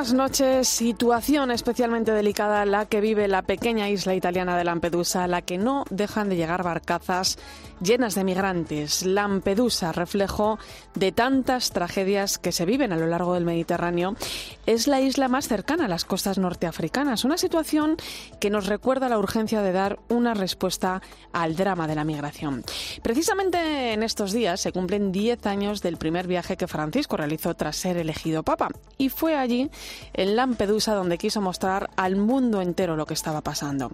Buenas noches. Situación especialmente delicada la que vive la pequeña isla italiana de Lampedusa, a la que no dejan de llegar barcazas llenas de migrantes. Lampedusa, reflejo de tantas tragedias que se viven a lo largo del Mediterráneo, es la isla más cercana a las costas norteafricanas. Una situación que nos recuerda la urgencia de dar una respuesta al drama de la migración. Precisamente en estos días se cumplen 10 años del primer viaje que Francisco realizó tras ser elegido Papa. Y fue allí, en Lampedusa, donde quiso mostrar al mundo entero lo que estaba pasando.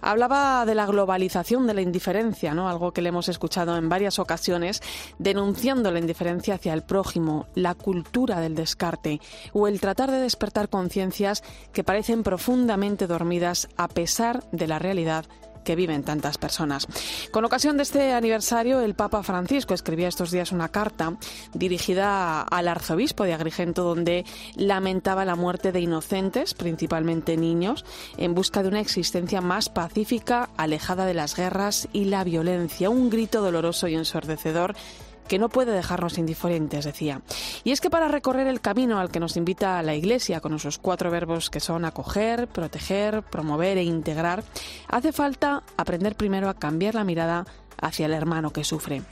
Hablaba de la globalización de la indiferencia, ¿no? Algo que le hemos escuchado en varias ocasiones, denunciando la indiferencia hacia el prójimo, la cultura del descarte o el tratar de despertar conciencias que parecen profundamente dormidas a pesar de la realidad que viven tantas personas. Con ocasión de este aniversario, el Papa Francisco escribía estos días una carta dirigida al arzobispo de Agrigento donde lamentaba la muerte de inocentes, principalmente niños, en busca de una existencia más pacífica, alejada de las guerras y la violencia. Un grito doloroso y ensordecedor que no puede dejarnos indiferentes, decía. Y es que para recorrer el camino al que nos invita la Iglesia con esos cuatro verbos que son acoger, proteger, promover e integrar, hace falta aprender primero a cambiar la mirada hacia el hermano que sufre.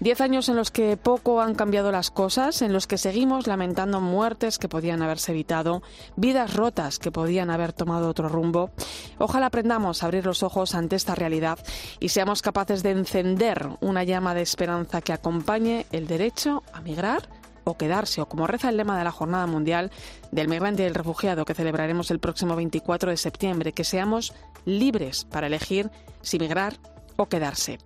Diez años en los que poco han cambiado las cosas, en los que seguimos lamentando muertes que podían haberse evitado, vidas rotas que podían haber tomado otro rumbo. Ojalá aprendamos a abrir los ojos ante esta realidad y seamos capaces de encender una llama de esperanza que acompañe el derecho a migrar o quedarse, o como reza el lema de la Jornada Mundial del Migrante y del Refugiado que celebraremos el próximo 24 de septiembre, que seamos libres para elegir si migrar o quedarse.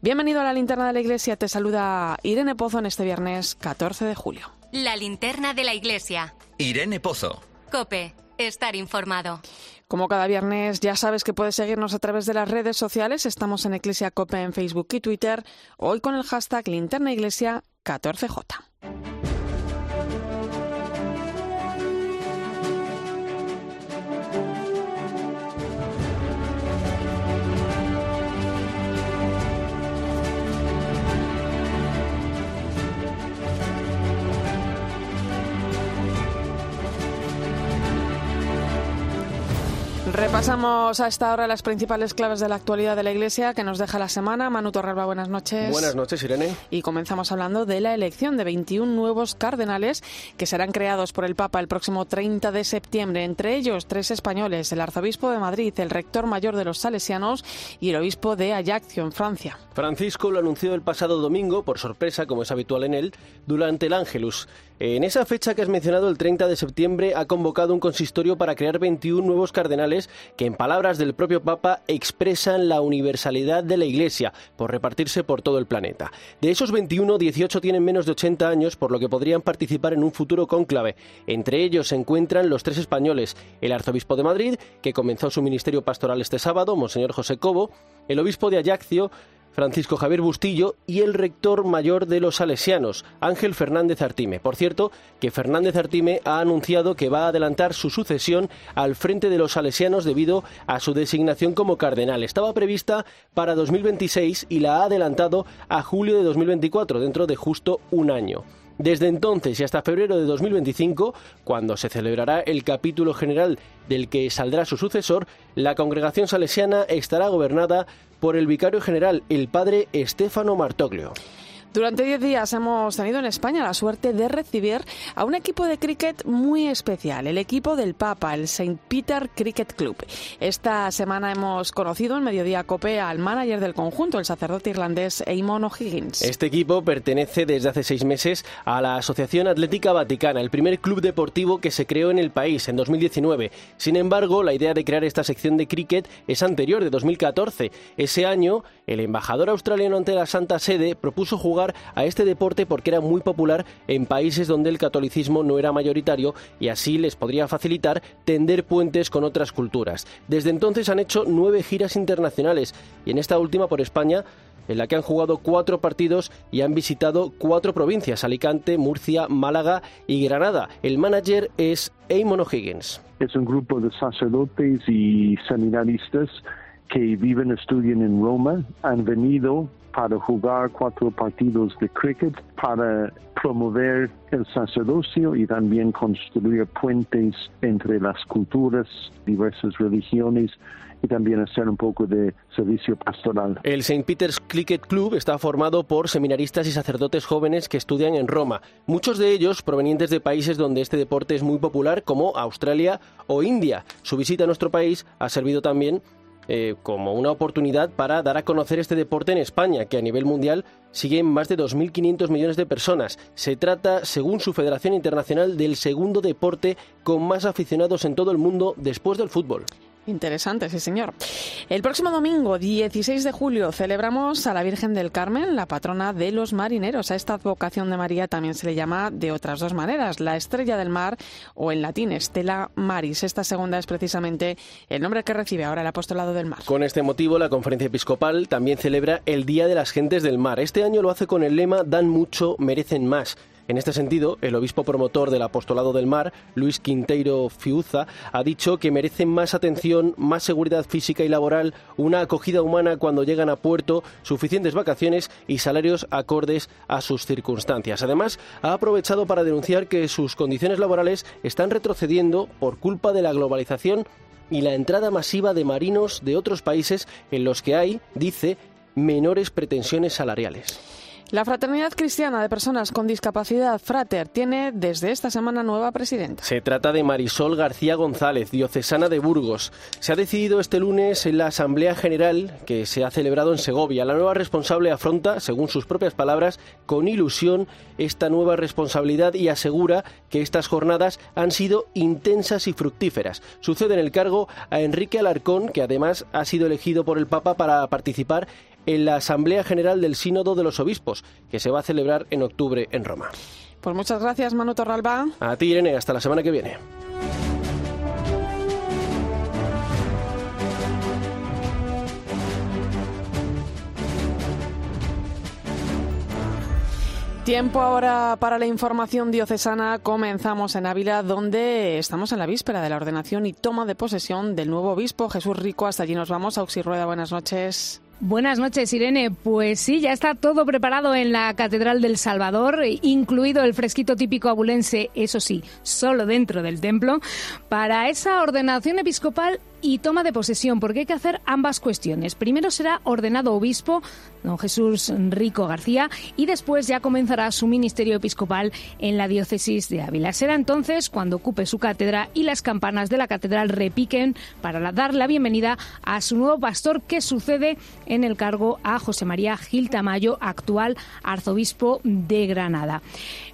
Bienvenido a la linterna de la iglesia. Te saluda Irene Pozo en este viernes 14 de julio. La linterna de la iglesia. Irene Pozo. Cope, estar informado. Como cada viernes, ya sabes que puedes seguirnos a través de las redes sociales. Estamos en Iglesia Cope en Facebook y Twitter. Hoy con el hashtag linterna iglesia 14J. Repasamos a esta hora las principales claves de la actualidad de la Iglesia que nos deja la semana. Manu Torralba, buenas noches. Buenas noches, Irene. Y comenzamos hablando de la elección de 21 nuevos cardenales que serán creados por el Papa el próximo 30 de septiembre. Entre ellos, tres españoles, el arzobispo de Madrid, el rector mayor de los salesianos y el obispo de Ajaccio, en Francia. Francisco lo anunció el pasado domingo, por sorpresa, como es habitual en él, durante el Ángelus. En esa fecha que has mencionado, el 30 de septiembre, ha convocado un consistorio para crear 21 nuevos cardenales que, en palabras del propio Papa, expresan la universalidad de la Iglesia por repartirse por todo el planeta. De esos 21, 18 tienen menos de 80 años, por lo que podrían participar en un futuro cónclave. Entre ellos se encuentran los tres españoles, el arzobispo de Madrid, que comenzó su ministerio pastoral este sábado, Monseñor José Cobo, el obispo de Ajaccio, Francisco Javier Bustillo y el rector mayor de los salesianos, Ángel Fernández Artime. Por cierto, que Fernández Artime ha anunciado que va a adelantar su sucesión al frente de los salesianos debido a su designación como cardenal. Estaba prevista para 2026 y la ha adelantado a julio de 2024, dentro de justo un año. Desde entonces y hasta febrero de 2025, cuando se celebrará el capítulo general del que saldrá su sucesor, la congregación salesiana estará gobernada por el vicario general, el padre Estefano Martoglio. Durante 10 días hemos tenido en España la suerte de recibir a un equipo de cricket muy especial, el equipo del Papa, el St. Peter Cricket Club. Esta semana hemos conocido en Mediodía Cope al manager del conjunto, el sacerdote irlandés Eamon O'Higgins. Este equipo pertenece desde hace seis meses a la Asociación Atlética Vaticana, el primer club deportivo que se creó en el país en 2019. Sin embargo, la idea de crear esta sección de cricket es anterior, de 2014. Ese año, el embajador australiano ante la Santa Sede propuso jugar a este deporte porque era muy popular en países donde el catolicismo no era mayoritario y así les podría facilitar tender puentes con otras culturas. Desde entonces han hecho nueve giras internacionales y en esta última por España en la que han jugado cuatro partidos y han visitado cuatro provincias, Alicante, Murcia, Málaga y Granada. El manager es Eamon O'Higgins. Es un grupo de sacerdotes y seminaristas que viven estudian en Roma. Han venido para jugar cuatro partidos de cricket, para promover el sacerdocio y también construir puentes entre las culturas, diversas religiones y también hacer un poco de servicio pastoral. El St. Peter's Cricket Club está formado por seminaristas y sacerdotes jóvenes que estudian en Roma, muchos de ellos provenientes de países donde este deporte es muy popular como Australia o India. Su visita a nuestro país ha servido también eh, como una oportunidad para dar a conocer este deporte en España, que a nivel mundial sigue en más de 2.500 millones de personas. Se trata, según su Federación Internacional, del segundo deporte con más aficionados en todo el mundo después del fútbol. Interesante, sí, señor. El próximo domingo, 16 de julio, celebramos a la Virgen del Carmen, la patrona de los marineros. A esta advocación de María también se le llama de otras dos maneras, la estrella del mar o en latín Estela Maris. Esta segunda es precisamente el nombre que recibe ahora el apostolado del mar. Con este motivo, la conferencia episcopal también celebra el Día de las Gentes del Mar. Este año lo hace con el lema Dan mucho, merecen más. En este sentido, el obispo promotor del apostolado del mar, Luis Quinteiro Fiuza, ha dicho que merecen más atención, más seguridad física y laboral, una acogida humana cuando llegan a puerto, suficientes vacaciones y salarios acordes a sus circunstancias. Además, ha aprovechado para denunciar que sus condiciones laborales están retrocediendo por culpa de la globalización y la entrada masiva de marinos de otros países en los que hay, dice, menores pretensiones salariales. La Fraternidad Cristiana de Personas con Discapacidad, Frater, tiene desde esta semana nueva presidenta. Se trata de Marisol García González, diocesana de Burgos. Se ha decidido este lunes en la Asamblea General que se ha celebrado en Segovia. La nueva responsable afronta, según sus propias palabras, con ilusión esta nueva responsabilidad y asegura que estas jornadas han sido intensas y fructíferas. Sucede en el cargo a Enrique Alarcón, que además ha sido elegido por el Papa para participar en la Asamblea General del Sínodo de los Obispos, que se va a celebrar en octubre en Roma. Pues muchas gracias, Manu Torralba. A ti, Irene, hasta la semana que viene. Tiempo ahora para la información diocesana. Comenzamos en Ávila, donde estamos en la víspera de la ordenación y toma de posesión del nuevo obispo Jesús Rico. Hasta allí nos vamos. Auxi Rueda, buenas noches. Buenas noches, Irene. Pues sí, ya está todo preparado en la Catedral del Salvador, incluido el fresquito típico abulense, eso sí, solo dentro del templo, para esa ordenación episcopal y toma de posesión, porque hay que hacer ambas cuestiones. Primero será ordenado obispo don Jesús Rico García y después ya comenzará su ministerio episcopal en la diócesis de Ávila. Será entonces cuando ocupe su cátedra y las campanas de la catedral repiquen para dar la bienvenida a su nuevo pastor que sucede en el cargo a José María Gil Tamayo, actual arzobispo de Granada.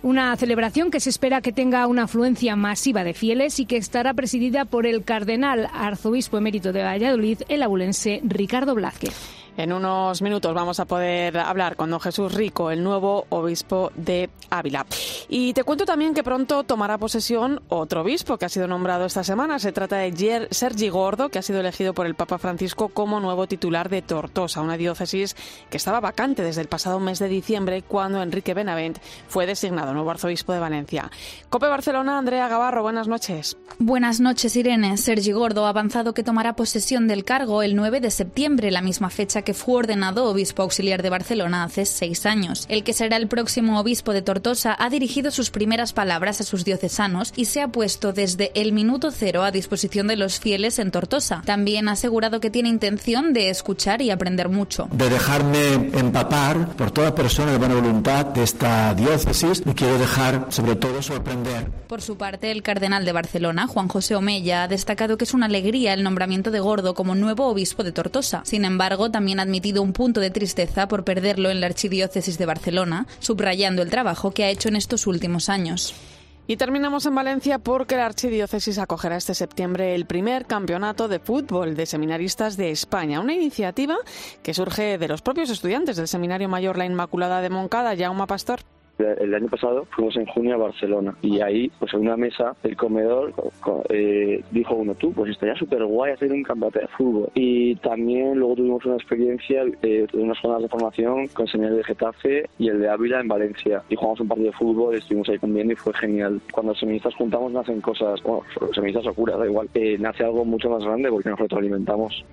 Una celebración que se espera que tenga una afluencia masiva de fieles y que estará presidida por el cardenal arzobispo emérito de Valladolid, el abulense Ricardo Blázquez. En unos minutos vamos a poder hablar con don Jesús Rico, el nuevo obispo de Ávila. Y te cuento también que pronto tomará posesión otro obispo que ha sido nombrado esta semana. Se trata de Sergi Gordo, que ha sido elegido por el Papa Francisco como nuevo titular de Tortosa, una diócesis que estaba vacante desde el pasado mes de diciembre cuando Enrique Benavent fue designado nuevo arzobispo de Valencia. Cope Barcelona, Andrea Gavarro, buenas noches. Buenas noches, Irene. Sergi Gordo ha avanzado que tomará posesión del cargo el 9 de septiembre, la misma fecha que fue ordenado obispo auxiliar de Barcelona hace seis años. El que será el próximo obispo de Tortosa ha dirigido sus primeras palabras a sus diocesanos y se ha puesto desde el minuto cero a disposición de los fieles en Tortosa. También ha asegurado que tiene intención de escuchar y aprender mucho. De dejarme empapar por toda persona de buena voluntad de esta diócesis y quiero dejar sobre todo sorprender. Por su parte, el cardenal de Barcelona, Juan José Omella, ha destacado que es una alegría el nombramiento de Gordo como nuevo obispo de Tortosa. Sin embargo, también admitido un punto de tristeza por perderlo en la archidiócesis de Barcelona, subrayando el trabajo que ha hecho en estos últimos años. Y terminamos en Valencia porque la Archidiócesis acogerá este septiembre el primer campeonato de fútbol de seminaristas de España, una iniciativa que surge de los propios estudiantes del Seminario Mayor La Inmaculada de Moncada, Jaume Pastor. El año pasado fuimos en junio a Barcelona y ahí, pues en una mesa, el comedor eh, dijo uno, tú, pues estaría súper guay hacer un campeonato de fútbol. Y también luego tuvimos una experiencia eh, de unas jornadas de formación con seminario de Getafe y el de Ávila en Valencia. Y jugamos un partido de fútbol, estuvimos ahí comiendo y fue genial. Cuando los seministas juntamos nacen cosas, bueno, los seministas o da igual, eh, nace algo mucho más grande porque nos retroalimentamos.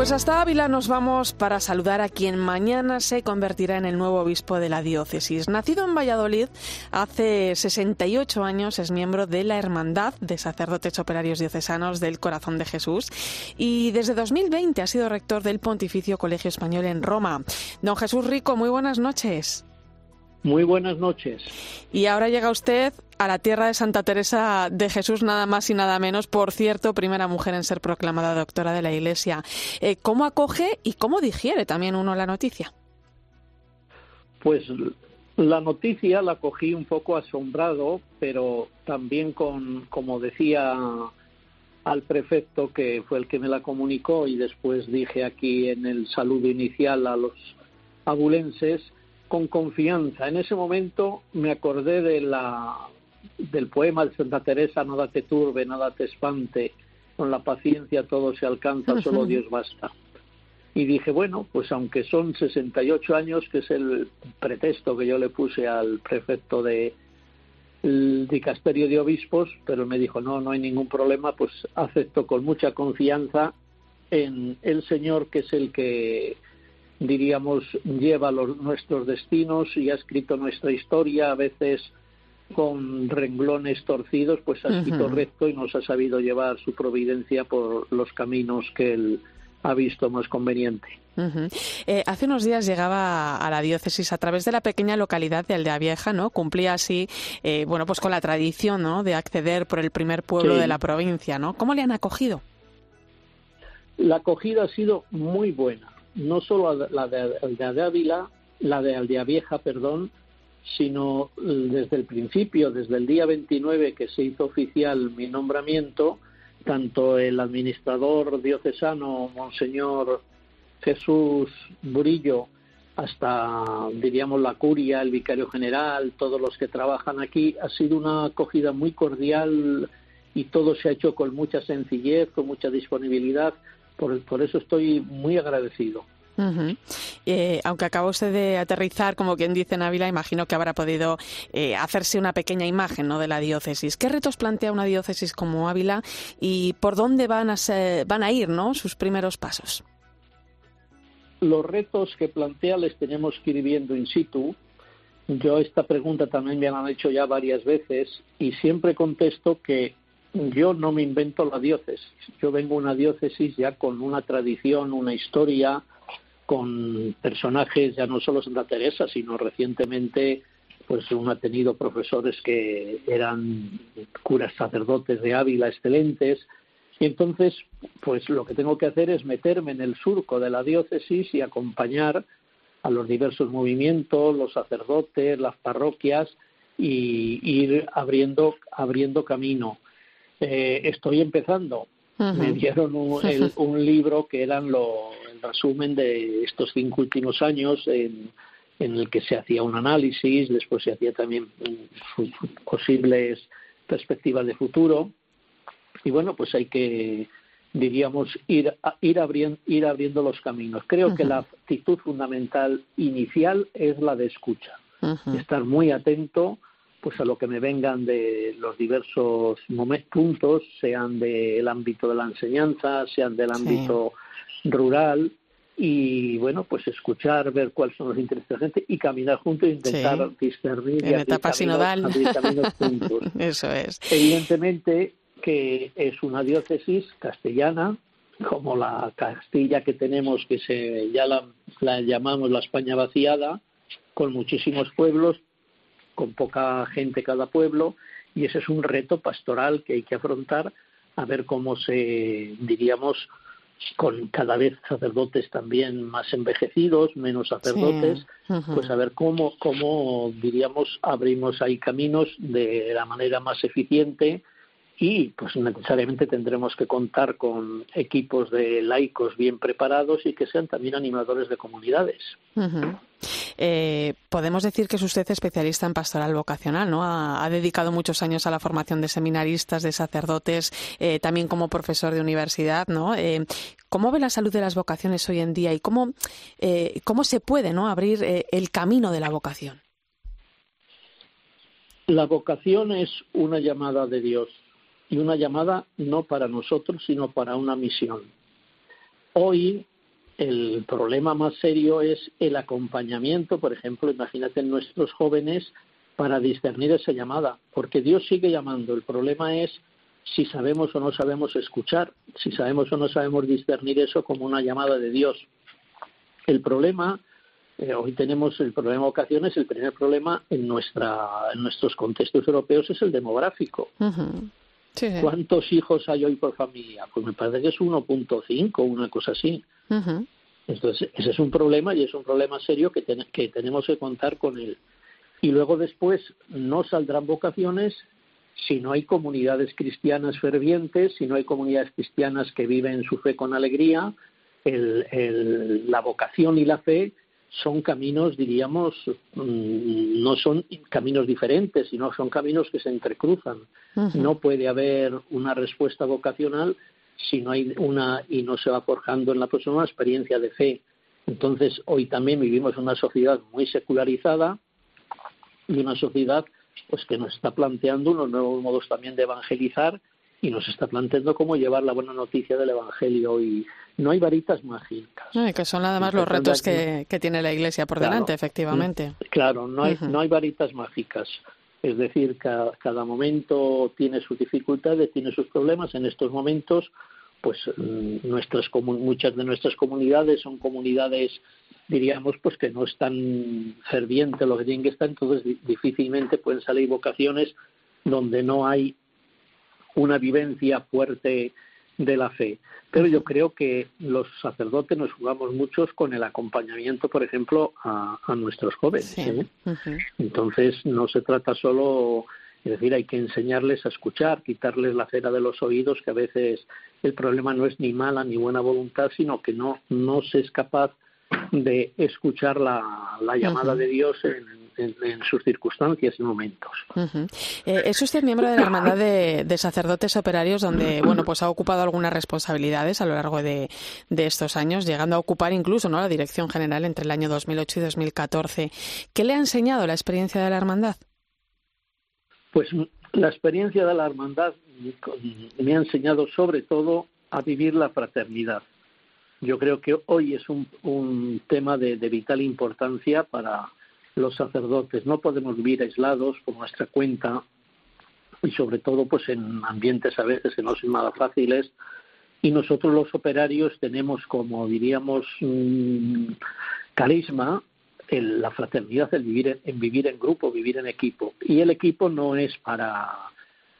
Pues hasta Ávila nos vamos para saludar a quien mañana se convertirá en el nuevo obispo de la diócesis. Nacido en Valladolid, hace 68 años es miembro de la Hermandad de Sacerdotes Operarios Diocesanos del Corazón de Jesús y desde 2020 ha sido rector del Pontificio Colegio Español en Roma. Don Jesús Rico, muy buenas noches. Muy buenas noches. Y ahora llega usted a la tierra de Santa Teresa de Jesús, nada más y nada menos, por cierto, primera mujer en ser proclamada doctora de la Iglesia. Eh, ¿Cómo acoge y cómo digiere también uno la noticia? Pues la noticia la cogí un poco asombrado, pero también con, como decía al prefecto, que fue el que me la comunicó, y después dije aquí en el saludo inicial a los abulenses, con confianza. En ese momento me acordé de la, del poema de Santa Teresa, nada te turbe, nada te espante, con la paciencia todo se alcanza, solo Dios basta. Y dije, bueno, pues aunque son 68 años, que es el pretexto que yo le puse al prefecto de el dicasterio de obispos, pero me dijo, no, no hay ningún problema, pues acepto con mucha confianza en el Señor, que es el que diríamos, lleva los, nuestros destinos y ha escrito nuestra historia, a veces con renglones torcidos, pues ha escrito recto y nos ha sabido llevar su providencia por los caminos que él ha visto más conveniente. Eh, hace unos días llegaba a la diócesis a través de la pequeña localidad de Aldea Vieja, ¿no? Cumplía así, eh, bueno, pues con la tradición, ¿no? De acceder por el primer pueblo de la provincia, ¿no? ¿Cómo le han acogido? La acogida ha sido muy buena no solo la de Aldea Ávila, la de Aldea Vieja, perdón, sino desde el principio, desde el día 29 que se hizo oficial mi nombramiento, tanto el administrador diocesano, Monseñor Jesús Burillo, hasta, diríamos, la curia, el vicario general, todos los que trabajan aquí, ha sido una acogida muy cordial y todo se ha hecho con mucha sencillez, con mucha disponibilidad por, eso estoy muy agradecido. Eh, aunque acaba usted de aterrizar, como quien dice en Ávila, imagino que habrá podido eh, hacerse una pequeña imagen ¿no? de la diócesis. ¿Qué retos plantea una diócesis como Ávila y por dónde van a, van a ir ¿no? sus primeros pasos? Los retos que plantea les tenemos que ir viendo in situ. Yo esta pregunta también me la han hecho ya varias veces y siempre contesto que yo no me invento la diócesis. Yo vengo a una diócesis ya con una tradición, una historia, con personajes ya no solo Santa Teresa, sino recientemente pues uno ha tenido profesores que eran curas sacerdotes de Ávila excelentes. Y entonces, pues lo que tengo que hacer es meterme en el surco de la diócesis y acompañar a los diversos movimientos, los sacerdotes, las parroquias y ir abriendo, abriendo camino eh, estoy empezando. Me dieron un, libro que eran lo, el resumen de estos cinco últimos años en, en el que se hacía un análisis, después se hacía también posibles perspectivas de futuro. Y bueno, pues hay que, diríamos, ir, ir, abriendo, ir abriendo los caminos. Creo que la actitud fundamental inicial es la de escucha, estar muy atento pues a lo que me vengan de los diversos puntos, sean del ámbito de la enseñanza, sean del ámbito rural, y bueno, pues escuchar, ver cuáles son los intereses de la gente y caminar juntos e intentar discernir en etapa sinodal. juntos. Eso es. Evidentemente que es una diócesis castellana, como la Castilla que tenemos, que se ya la, la llamamos la España vaciada, con muchísimos pueblos, con poca gente cada pueblo, y ese es un reto pastoral que hay que afrontar a ver cómo se, diríamos, con cada vez sacerdotes también más envejecidos, menos sacerdotes, pues a ver cómo, cómo, diríamos, abrimos ahí caminos de la manera más eficiente y pues necesariamente tendremos que contar con equipos de laicos bien preparados y que sean también animadores de comunidades. Eh, podemos decir que es usted especialista en pastoral vocacional, ¿no? Ha, dedicado muchos años a la formación de seminaristas, de sacerdotes, eh, también como profesor de universidad, ¿no? Eh, ¿Cómo ve la salud de las vocaciones hoy en día y cómo, cómo se puede, ¿no? Abrir el camino de la vocación. La vocación es una llamada de Dios y una llamada no para nosotros, sino para una misión. Hoy el problema más serio es el acompañamiento, por ejemplo, imagínate nuestros jóvenes para discernir esa llamada, porque Dios sigue llamando. El problema es si sabemos o no sabemos escuchar, si sabemos o no sabemos discernir eso como una llamada de Dios. El problema, eh, hoy tenemos el problema de ocasiones, el primer problema en, nuestra, en nuestros contextos europeos es el demográfico. ¿Cuántos hijos hay hoy por familia? Pues me parece que es 1.5, una cosa así. Entonces, ese es un problema y es un problema serio que, que tenemos que contar con él. Y luego después no saldrán vocaciones si no hay comunidades cristianas fervientes, si no hay comunidades cristianas que viven su fe con alegría, la vocación y la fe son caminos, diríamos, mm, no son caminos diferentes, sino son caminos que se entrecruzan. No puede haber una respuesta vocacional si no hay una y no se va forjando en la persona una experiencia de fe. Entonces, hoy también vivimos una sociedad muy secularizada y una sociedad pues que nos está planteando unos nuevos modos también de evangelizar y nos está planteando cómo llevar la buena noticia del Evangelio y no hay varitas mágicas. que son además los retos que, tiene la Iglesia por delante, efectivamente. Mm, claro, no hay, no hay varitas mágicas. Es decir, cada, cada momento tiene sus dificultades, tiene sus problemas. En estos momentos, pues mm, nuestras muchas de nuestras comunidades son comunidades diríamos pues que no están fervientes lo que tienen que estar entonces difícilmente pueden salir vocaciones donde no hay una vivencia fuerte de la fe. Pero yo creo que los sacerdotes nos jugamos muchos con el acompañamiento, por ejemplo, a, nuestros jóvenes. ¿eh? Entonces, no se trata solo, es decir, hay que enseñarles a escuchar, quitarles la cera de los oídos, que a veces el problema no es ni mala ni buena voluntad, sino que no, no se es capaz de escuchar la, llamada de Dios en, sus circunstancias y momentos. Eh, es usted miembro de la Hermandad de, Sacerdotes Operarios, donde bueno pues ha ocupado algunas responsabilidades a lo largo de, estos años, llegando a ocupar incluso ¿no? la dirección general entre el año 2008 y 2014. ¿Qué le ha enseñado la experiencia de la Hermandad? Pues la experiencia de la Hermandad me ha enseñado sobre todo a vivir la fraternidad yo creo que hoy es un, tema de, vital importancia para los sacerdotes. No podemos vivir aislados por nuestra cuenta y sobre todo pues en ambientes a veces que no son nada fáciles y nosotros los operarios tenemos como diríamos carisma la fraternidad el vivir en, vivir en grupo vivir en equipo y el equipo no es para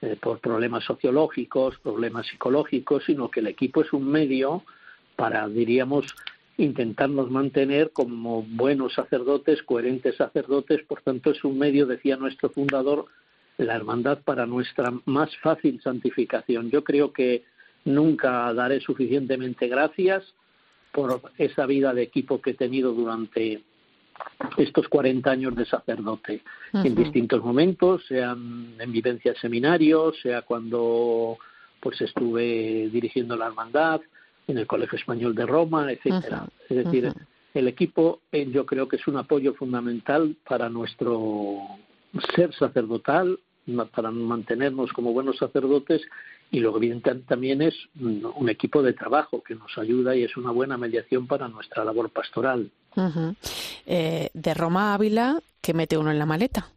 eh, por problemas sociológicos problemas psicológicos sino que el equipo es un medio para, diríamos, intentarnos mantener como buenos sacerdotes, coherentes sacerdotes. Por tanto, es un medio, decía nuestro fundador, la hermandad para nuestra más fácil santificación. Yo creo que nunca daré suficientemente gracias por esa vida de equipo que he tenido durante estos 40 años de sacerdote, en distintos momentos, sean en vivencia seminarios, sea cuando pues estuve dirigiendo la hermandad, en el Colegio Español de Roma, etcétera. es decir, el equipo eh, yo creo que es un apoyo fundamental para nuestro ser sacerdotal, para mantenernos como buenos sacerdotes y lo que también es un equipo de trabajo que nos ayuda y es una buena mediación para nuestra labor pastoral. Eh, de Roma a Ávila, ¿qué mete uno en la maleta?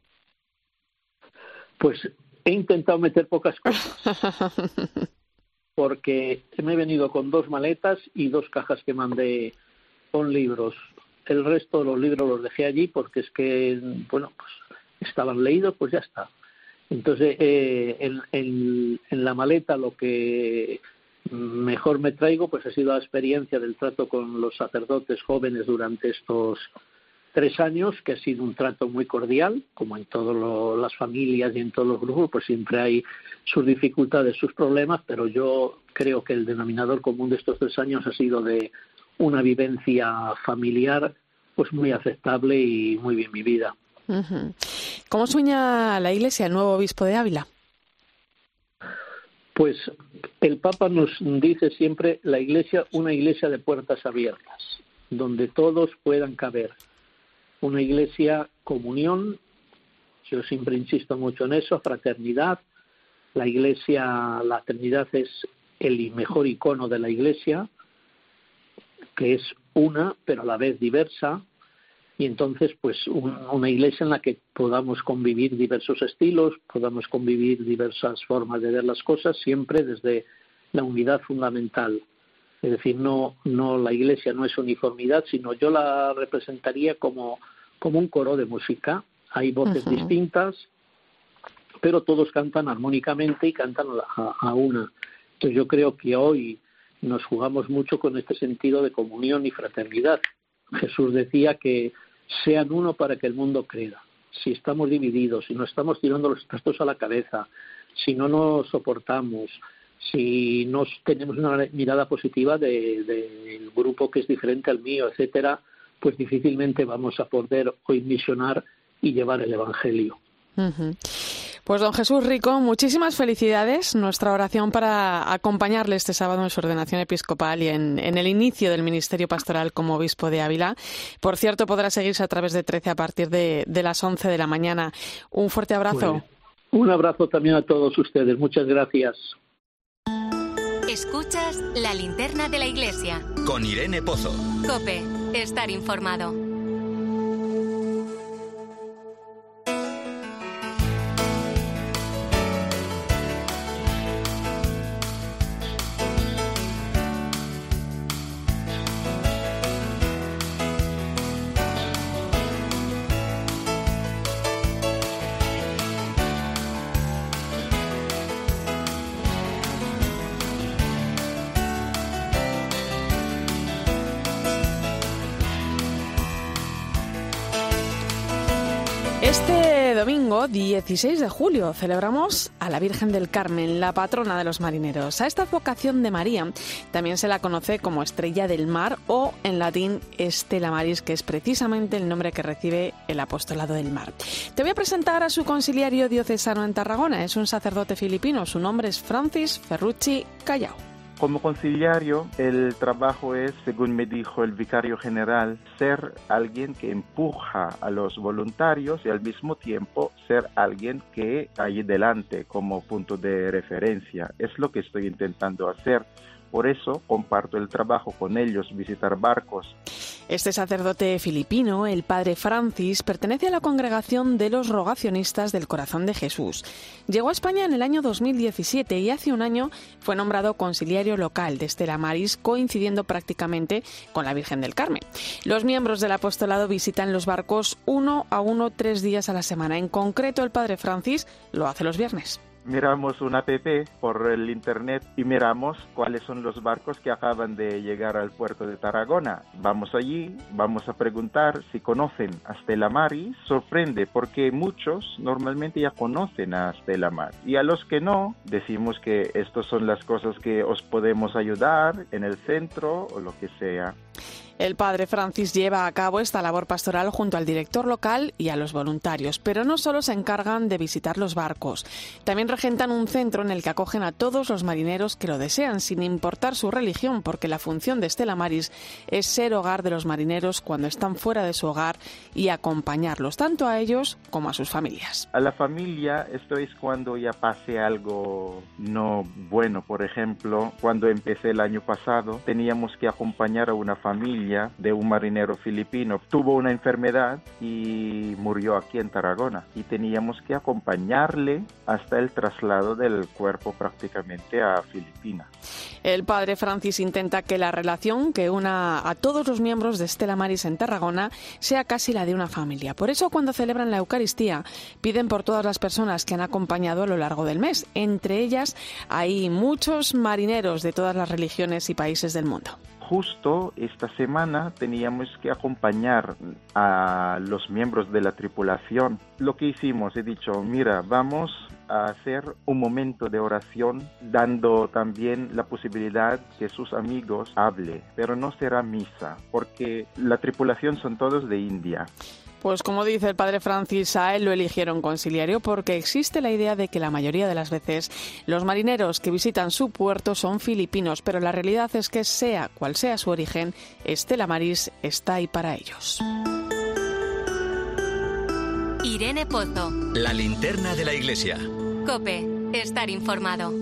Pues he intentado meter pocas cosas. porque me he venido con dos maletas y dos cajas que mandé con libros. El resto de los libros los dejé allí porque es que, bueno, pues estaban leídos, pues ya está. Entonces, eh, en, en, en, la maleta lo que mejor me traigo, pues ha sido la experiencia del trato con los sacerdotes jóvenes durante estos tres años, que ha sido un trato muy cordial, como en todas las familias y en todos los grupos, pues siempre hay sus dificultades, sus problemas, pero yo creo que el denominador común de estos tres años ha sido de una vivencia familiar pues muy aceptable y muy bien vivida. ¿Cómo sueña la Iglesia el nuevo obispo de Ávila? Pues el Papa nos dice siempre la Iglesia, una Iglesia de puertas abiertas, donde todos puedan caber. Una Iglesia comunión, yo siempre insisto mucho en eso, fraternidad. La Iglesia, la fraternidad es el mejor icono de la Iglesia, que es una, pero a la vez diversa, y entonces pues una iglesia en la que podamos convivir diversos estilos, podamos convivir diversas formas de ver las cosas, siempre desde la unidad fundamental. Es decir, no, no la iglesia no es uniformidad, sino yo la representaría como, como un coro de música. Hay voces distintas, pero todos cantan armónicamente y cantan a, a una. Entonces yo creo que hoy nos jugamos mucho con este sentido de comunión y fraternidad. Jesús decía que sean uno para que el mundo creda. Si estamos divididos, si no estamos tirando los trastos a la cabeza, si no nos soportamos, si no tenemos una mirada positiva del de, grupo que es diferente al mío, etcétera, pues difícilmente vamos a poder hoy misionar y llevar el Evangelio. Pues don Jesús Rico, muchísimas felicidades. Nuestra oración para acompañarle este sábado en su ordenación episcopal y en, el inicio del ministerio pastoral como obispo de Ávila. Por cierto, podrá seguirse a través de 13 a partir de, las 11 de la mañana. Un fuerte abrazo. un abrazo también a todos ustedes. Muchas gracias. Escuchas la linterna de la iglesia. Con Irene Pozo. Cope, estar informado. 16 de julio, celebramos a la Virgen del Carmen, la patrona de los marineros. A esta vocación de María también se la conoce como Estrella del Mar o en latín Estela Maris, que es precisamente el nombre que recibe el apostolado del mar. Te voy a presentar a su conciliario diocesano en Tarragona. Es un sacerdote filipino. Su nombre es Francis Ferrucci Callao. Como conciliario, el trabajo es, según me dijo el vicario general, ser alguien que empuja a los voluntarios y al mismo tiempo ser alguien que hay delante como punto de referencia. Es lo que estoy intentando hacer por eso comparto el trabajo con ellos, visitar barcos. Este sacerdote filipino, el padre Francis, pertenece a la congregación de los rogacionistas del Corazón de Jesús. Llegó a España en el año 2017 y hace un año fue nombrado conciliario local de Estela Maris, coincidiendo prácticamente con la Virgen del Carmen. Los miembros del apostolado visitan los barcos uno a uno tres días a la semana. En concreto, el padre Francis lo hace los viernes miramos una app por el internet y miramos cuáles son los barcos que acaban de llegar al puerto de Tarragona. Vamos allí, vamos a preguntar si conocen a Stella Maris. Sorprende porque muchos normalmente ya conocen a Stella Maris y a los que no decimos que estas son las cosas que os podemos ayudar en el centro o lo que sea. El padre Francis lleva a cabo esta labor pastoral junto al director local y a los voluntarios, pero no solo se encargan de visitar los barcos, también regentan un centro en el que acogen a todos los marineros que lo desean, sin importar su religión, porque la función de Estela Maris es ser hogar de los marineros cuando están fuera de su hogar y acompañarlos tanto a ellos como a sus familias. A la familia esto es cuando ya pase algo no bueno, por ejemplo, cuando empecé el año pasado teníamos que acompañar a una familia de un marinero filipino. Tuvo una enfermedad y murió aquí en Tarragona y teníamos que acompañarle hasta el traslado del cuerpo prácticamente a Filipinas. El padre Francis intenta que la relación que una a todos los miembros de Estela Maris en Tarragona sea casi la de una familia. Por eso cuando celebran la Eucaristía piden por todas las personas que han acompañado a lo largo del mes. Entre ellas hay muchos marineros de todas las religiones y países del mundo justo esta semana teníamos que acompañar a los miembros de la tripulación. Lo que hicimos, he dicho, mira, vamos a hacer un momento de oración dando también la posibilidad que sus amigos hable, pero no será misa, porque la tripulación son todos de India. Pues como dice el padre Francis, a él lo eligieron conciliario porque existe la idea de que la mayoría de las veces los marineros que visitan su puerto son filipinos, pero la realidad es que sea cual sea su origen, Estela Maris está ahí para ellos. Irene Pozo. La linterna de la iglesia. Cope, estar informado.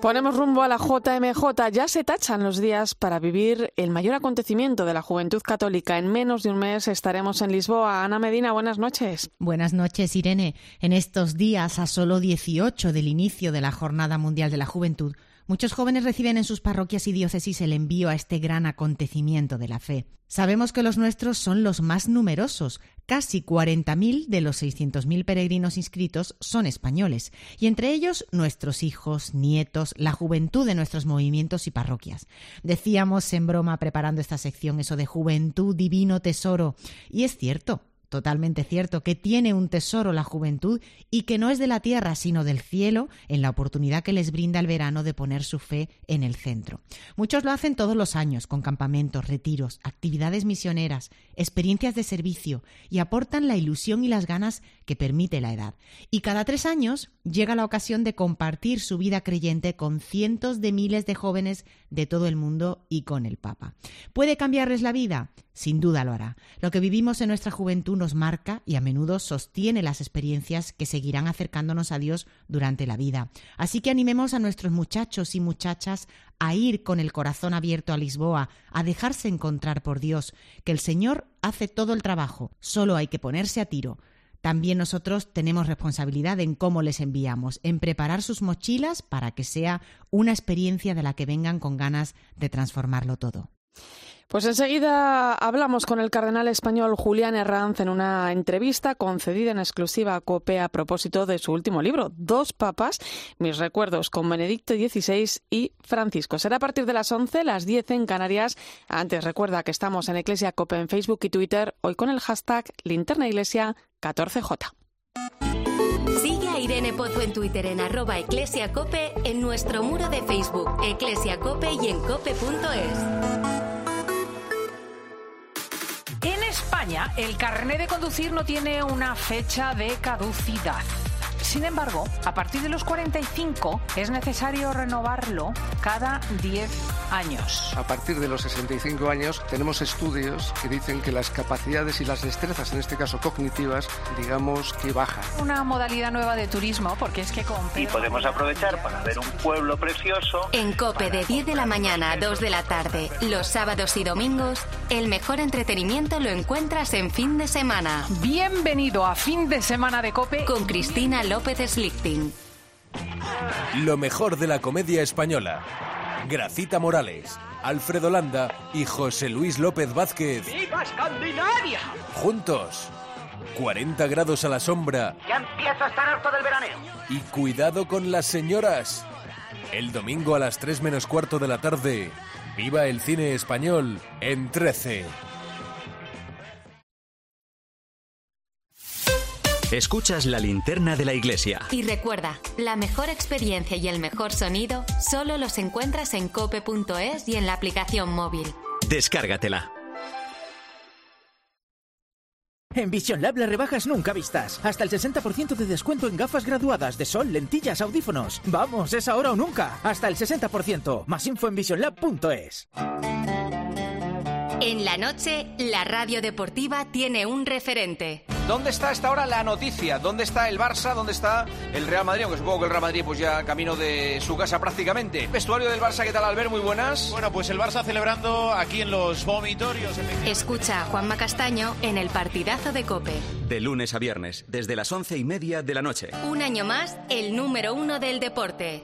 Ponemos rumbo a la JMJ. Ya se tachan los días para vivir el mayor acontecimiento de la juventud católica. En menos de un mes estaremos en Lisboa. Ana Medina, buenas noches. Buenas noches, Irene. En estos días, a solo 18 del inicio de la Jornada Mundial de la Juventud, Muchos jóvenes reciben en sus parroquias y diócesis el envío a este gran acontecimiento de la fe. Sabemos que los nuestros son los más numerosos. Casi 40.000 de los 600.000 peregrinos inscritos son españoles, y entre ellos nuestros hijos, nietos, la juventud de nuestros movimientos y parroquias. Decíamos en broma preparando esta sección eso de juventud, divino tesoro, y es cierto, Totalmente cierto que tiene un tesoro la juventud y que no es de la tierra sino del cielo en la oportunidad que les brinda el verano de poner su fe en el centro. Muchos lo hacen todos los años con campamentos, retiros, actividades misioneras, experiencias de servicio y aportan la ilusión y las ganas que permite la edad. Y cada tres años llega la ocasión de compartir su vida creyente con cientos de miles de jóvenes de todo el mundo y con el Papa. ¿Puede cambiarles la vida? Sin duda lo hará. Lo que vivimos en nuestra juventud nos marca y a menudo sostiene las experiencias que seguirán acercándonos a Dios durante la vida. Así que animemos a nuestros muchachos y muchachas a ir con el corazón abierto a Lisboa, a dejarse encontrar por Dios, que el Señor hace todo el trabajo, solo hay que ponerse a tiro. También nosotros tenemos responsabilidad en cómo les enviamos, en preparar sus mochilas para que sea una experiencia de la que vengan con ganas de transformarlo todo. Pues enseguida hablamos con el cardenal español Julián Herranz en una entrevista concedida en exclusiva a COPE a propósito de su último libro, Dos Papas, mis recuerdos con Benedicto XVI y Francisco. Será a partir de las 11, las 10 en Canarias. Antes recuerda que estamos en Iglesia COPE en Facebook y Twitter, hoy con el hashtag Linterna Iglesia 14J. Sigue a Irene Pozo en Twitter en arroba eclesiacope, en nuestro muro de Facebook, eclesiacope y en cope.es. España, el carnet de conducir no tiene una fecha de caducidad. Sin embargo, a partir de los 45 es necesario renovarlo cada 10 años. A partir de los 65 años tenemos estudios que dicen que las capacidades y las destrezas, en este caso cognitivas, digamos que bajan. Una modalidad nueva de turismo, porque es que con Y podemos aprovechar para ver un pueblo precioso. En COPE de 10 de la mañana a 2 de la tarde, los sábados y domingos, el mejor entretenimiento lo encuentras en fin de semana. Bienvenido a fin de semana de COPE con Cristina López Slichting. Lo mejor de la comedia española. Gracita Morales, Alfredo Landa y José Luis López Vázquez. ¡Viva Escandinavia! Juntos. 40 grados a la sombra. Ya empiezo a estar harto del veraneo. Y cuidado con las señoras. El domingo a las 3 menos cuarto de la tarde. Viva el cine español en 13. Escuchas la linterna de la iglesia. Y recuerda, la mejor experiencia y el mejor sonido solo los encuentras en cope.es y en la aplicación móvil. Descárgatela. En Vision Lab las rebajas nunca vistas. Hasta el 60% de descuento en gafas graduadas de sol, lentillas, audífonos. Vamos, es ahora o nunca. Hasta el 60%. Más info en visionlab.es. En la noche, la radio deportiva tiene un referente. ¿Dónde está a esta hora la noticia? ¿Dónde está el Barça? ¿Dónde está el Real Madrid? Aunque supongo que el Real Madrid pues ya camino de su casa prácticamente. Vestuario del Barça, ¿qué tal Albert? Muy buenas. Bueno, pues el Barça celebrando aquí en los vomitorios. Escucha a Juanma Castaño en el partidazo de Cope. De lunes a viernes, desde las once y media de la noche. Un año más, el número uno del deporte.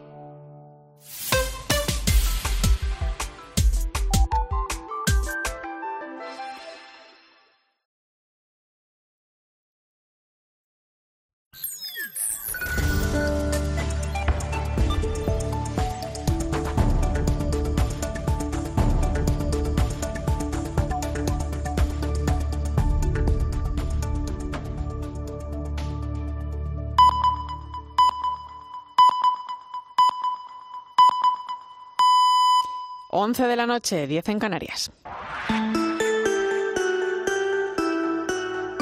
Once de la noche, 10 en Canarias.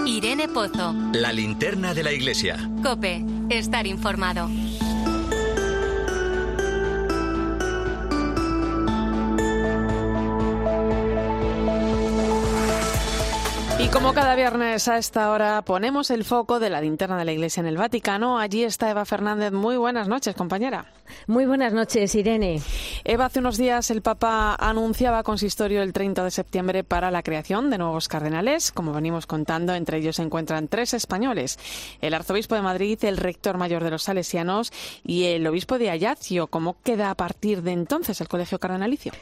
Irene Pozo. La linterna de la iglesia. Cope. Estar informado. Y como cada viernes a esta hora ponemos el foco de la linterna de la Iglesia en el Vaticano, allí está Eva Fernández. Muy buenas noches, compañera. Muy buenas noches, Irene. Eva, hace unos días el Papa anunciaba consistorio el 30 de septiembre para la creación de nuevos cardenales. Como venimos contando, entre ellos se encuentran tres españoles: el arzobispo de Madrid, el rector mayor de los salesianos y el obispo de Ajaccio. ¿Cómo queda a partir de entonces el colegio cardenalicio?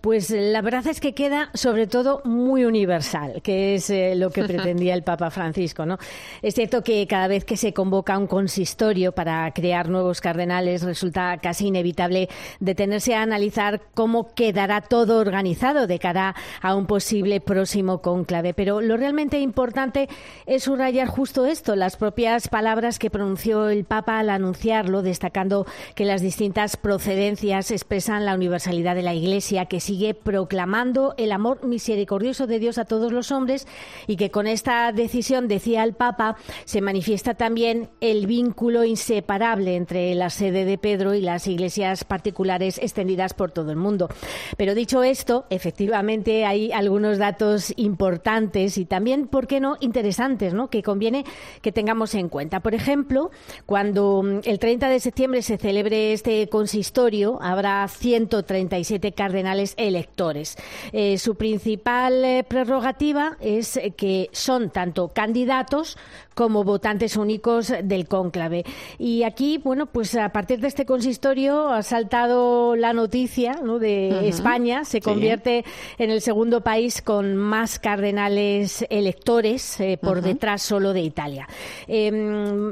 Pues la verdad es que queda sobre todo muy universal, que es eh, lo que pretendía el Papa Francisco. ¿no? Es cierto que cada vez que se convoca un consistorio para crear nuevos cardenales resulta casi inevitable detenerse a analizar cómo quedará todo organizado de cara a un posible próximo cónclave. Pero lo realmente importante es subrayar justo esto, las propias palabras que pronunció el Papa al anunciarlo, destacando que las distintas procedencias expresan la universalidad de la Iglesia, que sigue proclamando el amor misericordioso de Dios a todos los hombres y que con esta decisión, decía el Papa, se manifiesta también el vínculo inseparable entre la sede de Pedro y las iglesias particulares extendidas por todo el mundo. Pero dicho esto, efectivamente hay algunos datos importantes y también, ¿por qué no?, interesantes, ¿no?, que conviene que tengamos en cuenta. Por ejemplo, cuando mm, el 30 de septiembre se celebre este consistorio, habrá 137 cardenales electores. Eh, su principal eh, prerrogativa es que son tanto candidatos como votantes únicos del cónclave. Y aquí, bueno, pues a partir de este consistorio ha saltado la noticia ¿no? de. España, se Sí. convierte en el segundo país con más cardenales electores, eh, por detrás solo de Italia. Eh,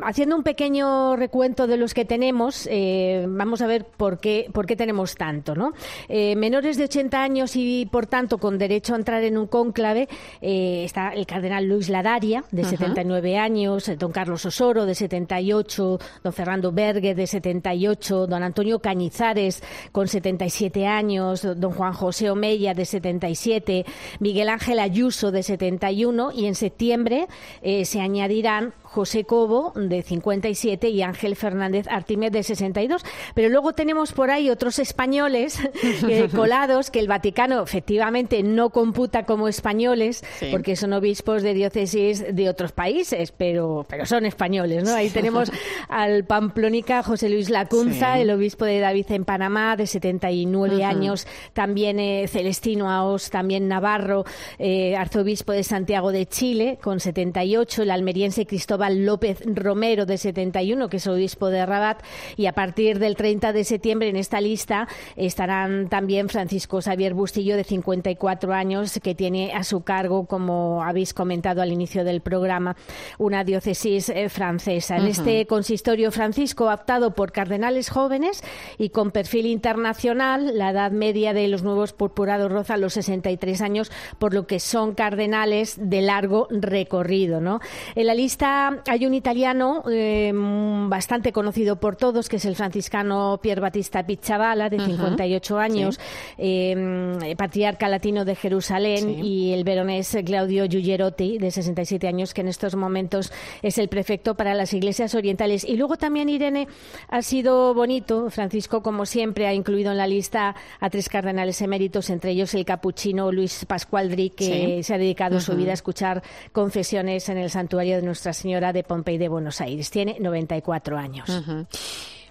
haciendo un pequeño recuento de los que tenemos, eh, vamos a ver por qué, por qué tenemos tanto. ¿no? Eh, menores de 80 años y, por tanto, con derecho a entrar en un cónclave, está el cardenal Luis Ladaria, de Ujú. 79 años, don Carlos Osoro, de 78, don Fernando Bergue, de 78, don Antonio Cañizares, con 77 años, don Juan José Omeya, de 77, Miguel Ángel Ayuso, de 71, y en septiembre eh, se añadirán José Cobo, de 57, y Ángel Fernández Artímez, de 62. Pero luego tenemos por ahí otros españoles eh, colados que el Vaticano efectivamente no computa como españoles, Sí. porque son obispos de diócesis de otros países, pero, pero son españoles. ¿no? Ahí tenemos al pamplónica José Luis Lacunza, Sí. el obispo de David en Panamá, de 79 Ujú. años, también eh, Celestino Aos, también Navarro, eh, arzobispo de Santiago de Chile, con 78, el almeriense Cristóbal López Romero, de 71, que es obispo de Rabat, y a partir del 30 de septiembre en esta lista estarán también Francisco Xavier Bustillo, de 54 años, que tiene a su cargo, como habéis comentado al inicio del programa, una diócesis eh, francesa. En Ujú. este consistorio Francisco ha optado por cardenales jóvenes y con perfil internacional. La edad media de los nuevos purpurados roza los 63 años, por lo que son cardenales de largo recorrido. ¿no? En la lista Hay un italiano eh, bastante conocido por todos, que es el franciscano Pier Battista Picciavala, de 58 años, eh, patriarca latino de Jerusalén, y el veronés Claudio Giugerotti, de 67 años, que en estos momentos es el prefecto para las iglesias orientales. Y luego también, Irene, ha sido bonito, Francisco, como siempre, ha incluido en la lista a tres cardenales eméritos, entre ellos el capuchino Luis Pascualdri, que se ha dedicado su vida a escuchar confesiones en el santuario de Nuestra Señora de Pompey de Buenos Aires. Tiene 94 años.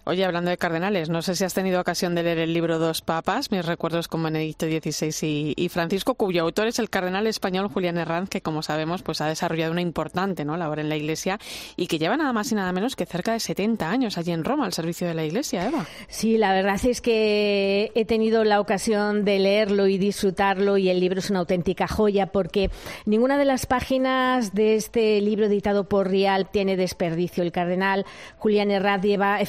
Oye, hablando de cardenales, no sé si has tenido ocasión de leer el libro Dos Papas, mis recuerdos con Benedicto XVI y, Francisco, cuyo autor es el cardenal español Julián Herranz, que como sabemos pues ha desarrollado una importante labor en la Iglesia y que lleva nada más y nada menos que cerca de 70 años allí en Roma al servicio de la Iglesia, Eva. Sí, la verdad es que he tenido la ocasión de leerlo y disfrutarlo y el libro es una auténtica joya porque ninguna de las páginas de este libro editado por Rial tiene desperdicio. El cardenal Julián Herranz lleva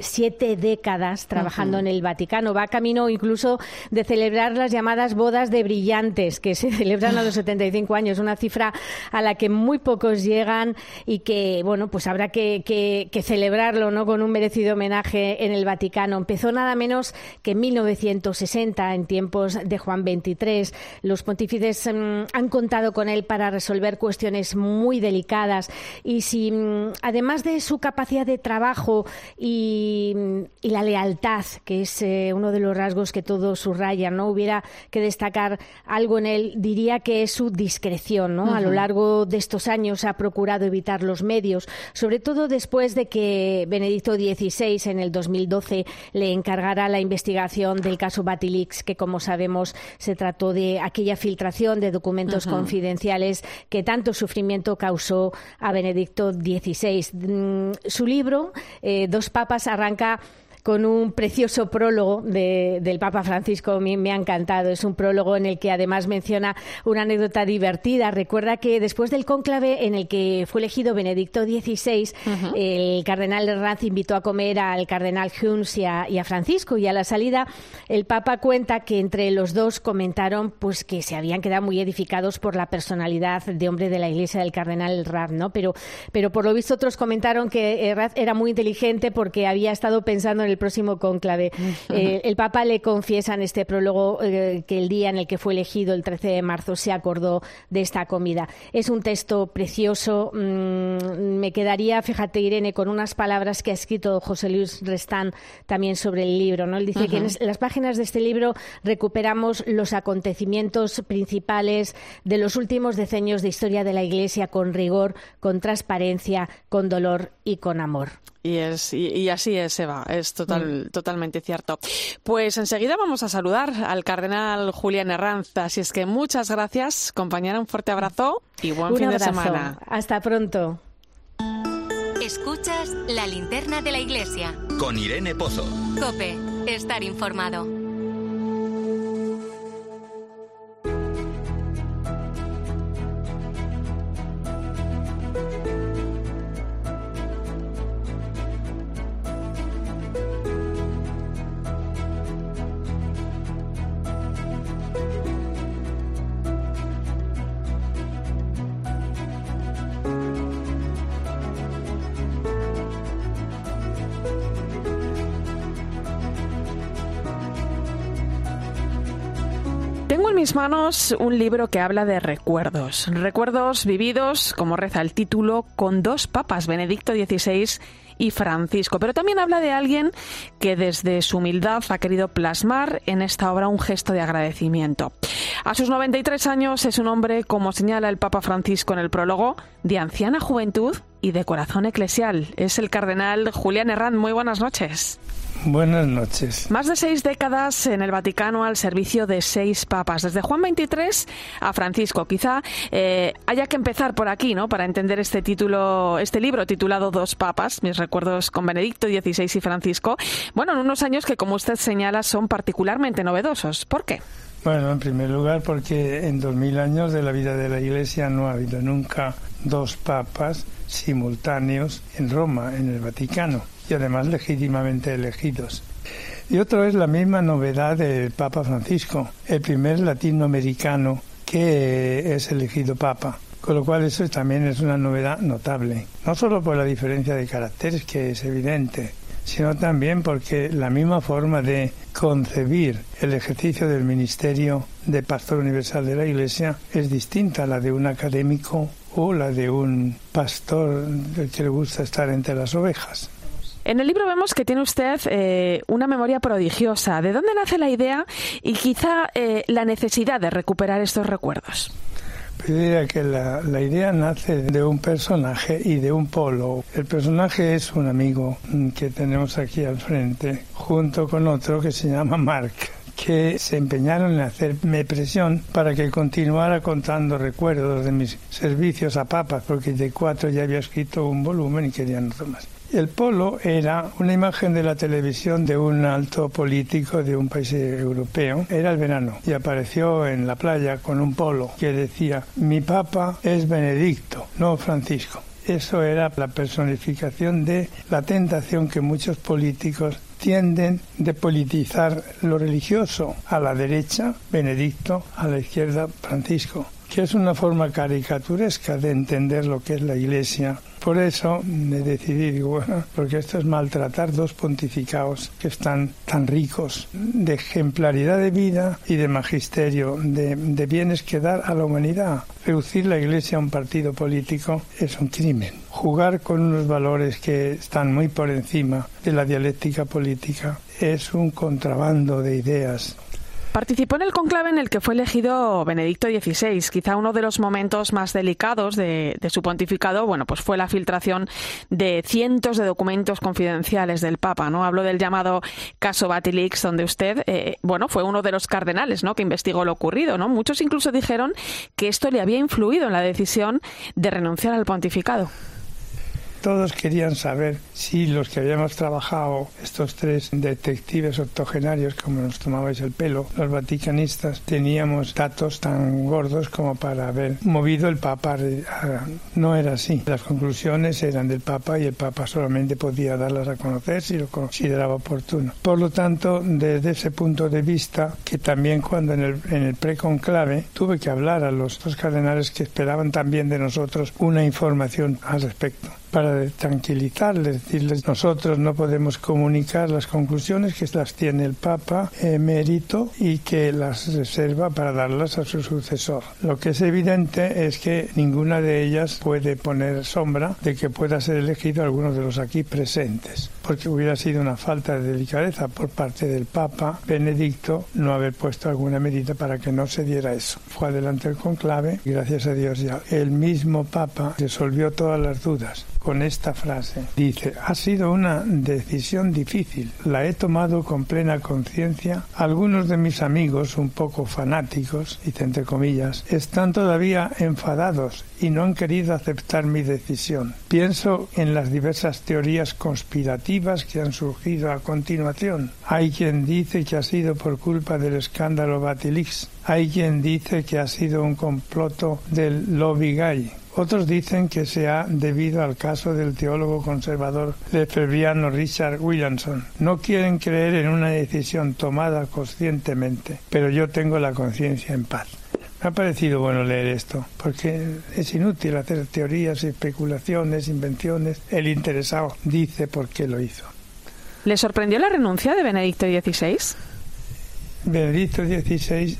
siete décadas trabajando en el Vaticano. Va camino incluso de celebrar las llamadas bodas de brillantes, que se celebran a los 75 años, una cifra a la que muy pocos llegan y que, bueno, pues habrá que, celebrarlo ¿no? con un merecido homenaje en el Vaticano. Empezó nada menos que en 1960, en tiempos de Juan XXIII. Los pontífices mm, han contado con él para resolver cuestiones muy delicadas y si, mm, además de su capacidad de trabajo y, la lealtad, que es eh, uno de los rasgos que todos subrayan, ¿no? Hubiera que destacar algo en él, diría que es su discreción, ¿no? A lo largo de estos años ha procurado evitar los medios, sobre todo después de que Benedicto XVI en el 2012 le encargara la investigación del caso Batilix, que como sabemos se trató de aquella filtración de documentos confidenciales que tanto sufrimiento causó a Benedicto XVI. Mm, su libro, eh, Dos Papas, arranca con un precioso prólogo del Papa Francisco. A mí me ha encantado. Es un prólogo en el que además menciona una anécdota divertida. Recuerda que después del cónclave en el que fue elegido Benedicto XVI, el cardenal Herranz invitó a comer al cardenal Huns y a, Francisco. Y a la salida, el Papa cuenta que entre los dos comentaron pues que se habían quedado muy edificados por la personalidad de hombre de la Iglesia del cardenal Herranz, ¿no? Pero, pero por lo visto otros comentaron que Herranz era muy inteligente porque había estado pensando en el el próximo cónclave. Eh, el Papa le confiesa en este prólogo eh, que el día en el que fue elegido, el 13 de marzo, se acordó de esta comida. Es un texto precioso. Mm, me quedaría, fíjate, Irene, con unas palabras que ha escrito José Luis Restán también sobre el libro. ¿no? Él dice que en las páginas de este libro recuperamos los acontecimientos principales de los últimos decenios de historia de la Iglesia con rigor, con transparencia, con dolor y con amor. Y, es, y, así es, Eva, es total, mm. totalmente cierto. Pues enseguida vamos a saludar al cardenal Julián Herranz. Así es que muchas gracias, compañera, un fuerte abrazo y buen fin de semana. Hasta pronto. Escuchas la linterna de la iglesia. Con Irene Pozo. Cope, estar informado. Mis manos un libro que habla de recuerdos. Recuerdos vividos, como reza el título, con dos papas, Benedicto XVI y Francisco. Pero también habla de alguien que desde su humildad ha querido plasmar en esta obra un gesto de agradecimiento. A sus 93 años es un hombre, como señala el Papa Francisco en el prólogo, de anciana juventud y de corazón eclesial. Es el cardenal Julián Herrán. Muy buenas noches. Buenas noches. Más de seis décadas en el Vaticano al servicio de seis papas, desde Juan XXIII a Francisco. Quizá eh, haya que empezar por aquí, ¿no? Para entender este título, este libro titulado Dos papas, mis recuerdos con Benedicto XVI y Francisco. Bueno, en unos años que, como usted señala, son particularmente novedosos. ¿Por qué? Bueno, en primer lugar porque en dos mil años de la vida de la Iglesia no ha habido nunca dos papas simultáneos en Roma, en el Vaticano y además legítimamente elegidos. Y otro es la misma novedad del Papa Francisco, el primer latinoamericano que es elegido Papa. con lo cual eso también es una novedad notable. No solo por la diferencia de caracteres, que es evidente, sino también porque la misma forma de concebir el ejercicio del ministerio de pastor universal de la Iglesia es distinta a la de un académico o la de un pastor que le gusta estar entre las ovejas. En el libro vemos que tiene usted eh, una memoria prodigiosa. ¿De dónde nace la idea y quizá eh, la necesidad de recuperar estos recuerdos? Pues yo diría que la, la, idea nace de un personaje y de un polo. El personaje es un amigo que tenemos aquí al frente, junto con otro que se llama Mark que se empeñaron en hacerme presión para que continuara contando recuerdos de mis servicios a papas, porque de cuatro ya había escrito un volumen y querían otro más. El polo era una imagen de la televisión de un alto político de un país europeo. Era el verano y apareció en la playa con un polo que decía, mi papa es Benedicto, no Francisco. Eso era la personificación de la tentación que muchos políticos tienden de politizar lo religioso a la derecha, Benedicto, a la izquierda, Francisco, que es una forma caricaturesca de entender lo que es la Iglesia por eso me decidí, digo, porque esto es maltratar dos pontificados que están tan ricos de ejemplaridad de vida y de magisterio, de, de bienes que dar a la humanidad. Reducir la Iglesia a un partido político es un crimen. Jugar con unos valores que están muy por encima de la dialéctica política es un contrabando de ideas Participó en el conclave en el que fue elegido Benedicto XVI. Quizá uno de los momentos más delicados de, su pontificado, bueno, pues fue la filtración de cientos de documentos confidenciales del Papa, ¿no? Hablo del llamado caso Batilix, donde usted, eh, bueno, fue uno de los cardenales, ¿no? Que investigó lo ocurrido, ¿no? Muchos incluso dijeron que esto le había influido en la decisión de renunciar al pontificado todos querían saber si los que habíamos trabajado, estos tres detectives octogenarios, como nos tomabais el pelo, los vaticanistas, teníamos datos tan gordos como para haber movido el Papa. No era así. Las conclusiones eran del Papa y el Papa solamente podía darlas a conocer si lo consideraba oportuno. Por lo tanto, desde ese punto de vista, que también cuando en el, en el preconclave tuve que hablar a los dos cardenales que esperaban también de nosotros una información al respecto para tranquilizarles, decirles nosotros no podemos comunicar las conclusiones que las tiene el Papa emérito y que las reserva para darlas a su sucesor. Lo que es evidente es que ninguna de ellas puede poner sombra de que pueda ser elegido alguno de los aquí presentes, porque hubiera sido una falta de delicadeza por parte del Papa Benedicto no haber puesto alguna medida para que no se diera eso. Fue adelante el conclave y gracias a Dios ya el mismo Papa resolvió todas las dudas con esta frase. Dice, ha sido una decisión difícil, la he tomado con plena conciencia. Algunos de mis amigos, un poco fanáticos, dice entre comillas, están todavía enfadados y no han querido aceptar mi decisión. Pienso en las diversas teorías conspirativas que han surgido a continuación. Hay quien dice que ha sido por culpa del escándalo Batilix. Hay quien dice que ha sido un comploto del lobby gay otros dicen que se ha debido al caso del teólogo conservador lefebvriano Richard Williamson. No quieren creer en una decisión tomada conscientemente, pero yo tengo la conciencia en paz. Me ha parecido bueno leer esto, porque es inútil hacer teorías, especulaciones, invenciones. El interesado dice por qué lo hizo. ¿Le sorprendió la renuncia de Benedicto XVI? Benedicto XVI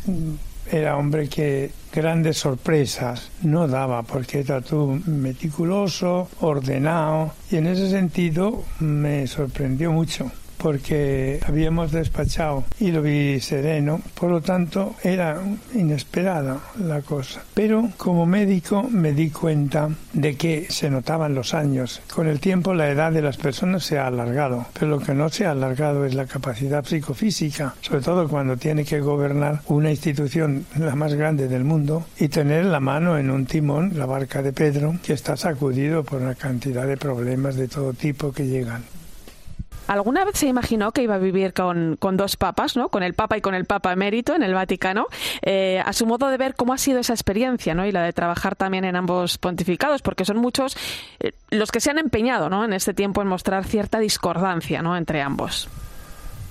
era hombre que grandes sorpresas no daba porque era todo meticuloso, ordenado y en ese sentido me sorprendió mucho porque habíamos despachado y lo vi sereno, por lo tanto era inesperada la cosa. Pero como médico me di cuenta de que se notaban los años. Con el tiempo la edad de las personas se ha alargado, pero lo que no se ha alargado es la capacidad psicofísica, sobre todo cuando tiene que gobernar una institución la más grande del mundo y tener la mano en un timón, la barca de Pedro, que está sacudido por una cantidad de problemas de todo tipo que llegan. ¿Alguna vez se imaginó que iba a vivir con, dos papas, ¿no? con el papa y con el papa emérito en el Vaticano? Eh, a su modo de ver cómo ha sido esa experiencia ¿no? y la de trabajar también en ambos pontificados, porque son muchos eh, los que se han empeñado ¿no? en este tiempo en mostrar cierta discordancia ¿no? entre ambos.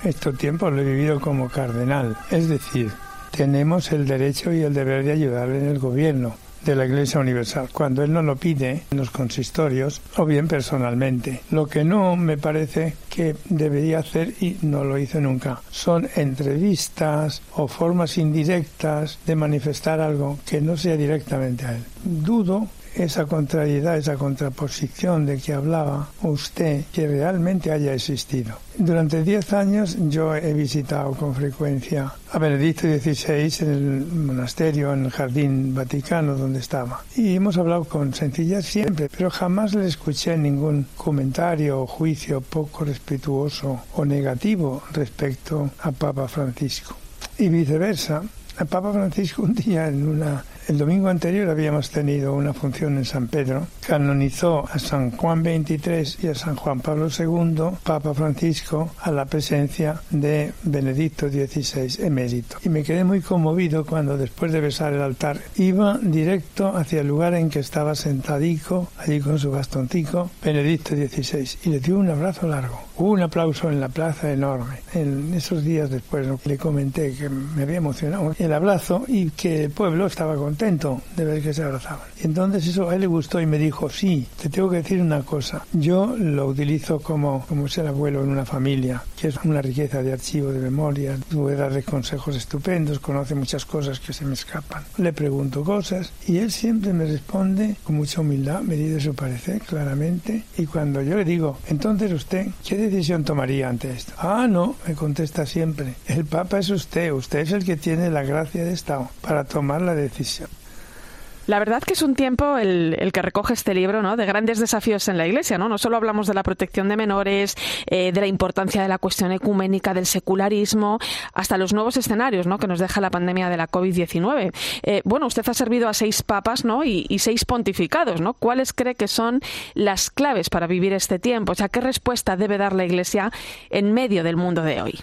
Estos tiempos lo he vivido como cardenal, es decir, tenemos el derecho y el deber de ayudarle en el gobierno de la Iglesia Universal, cuando él no lo pide en los consistorios o bien personalmente. Lo que no me parece que debería hacer y no lo hizo nunca son entrevistas o formas indirectas de manifestar algo que no sea directamente a él. Dudo esa contrariedad, esa contraposición de que hablaba usted, que realmente haya existido. Durante diez años yo he visitado con frecuencia a Benedicto XVI en el monasterio, en el jardín vaticano donde estaba. Y hemos hablado con sencillez siempre, pero jamás le escuché ningún comentario o juicio poco respetuoso o negativo respecto a Papa Francisco. Y viceversa, el Papa Francisco un día en una el domingo anterior habíamos tenido una función en San Pedro. Canonizó a San Juan XXIII y a San Juan Pablo II, Papa Francisco, a la presencia de Benedicto XVI, emérito. Y me quedé muy conmovido cuando, después de besar el altar, iba directo hacia el lugar en que estaba sentadico, allí con su bastoncico, Benedicto XVI, y le dio un abrazo largo. Hubo un aplauso en la plaza enorme. En esos días después le comenté que me había emocionado el abrazo y que el pueblo estaba con contento de ver que se abrazaban. Y entonces eso a él le gustó y me dijo, sí, te tengo que decir una cosa. Yo lo utilizo como, como ser abuelo en una familia, que es una riqueza de archivo, de memoria. Tuve darle consejos estupendos, conoce muchas cosas que se me escapan. Le pregunto cosas y él siempre me responde con mucha humildad, me dice su parecer claramente. Y cuando yo le digo, entonces usted, ¿qué decisión tomaría ante esto? Ah, no, me contesta siempre. El Papa es usted, usted es el que tiene la gracia de Estado para tomar la decisión. La verdad que es un tiempo el, que recoge este libro, ¿no? De grandes desafíos en la Iglesia, ¿no? No solo hablamos de la protección de menores, eh, de la importancia de la cuestión ecuménica, del secularismo, hasta los nuevos escenarios, ¿no? Que nos deja la pandemia de la COVID-19. Eh, bueno, usted ha servido a seis papas, ¿no? Y, y, seis pontificados, ¿no? ¿Cuáles cree que son las claves para vivir este tiempo? O sea, ¿qué respuesta debe dar la Iglesia en medio del mundo de hoy?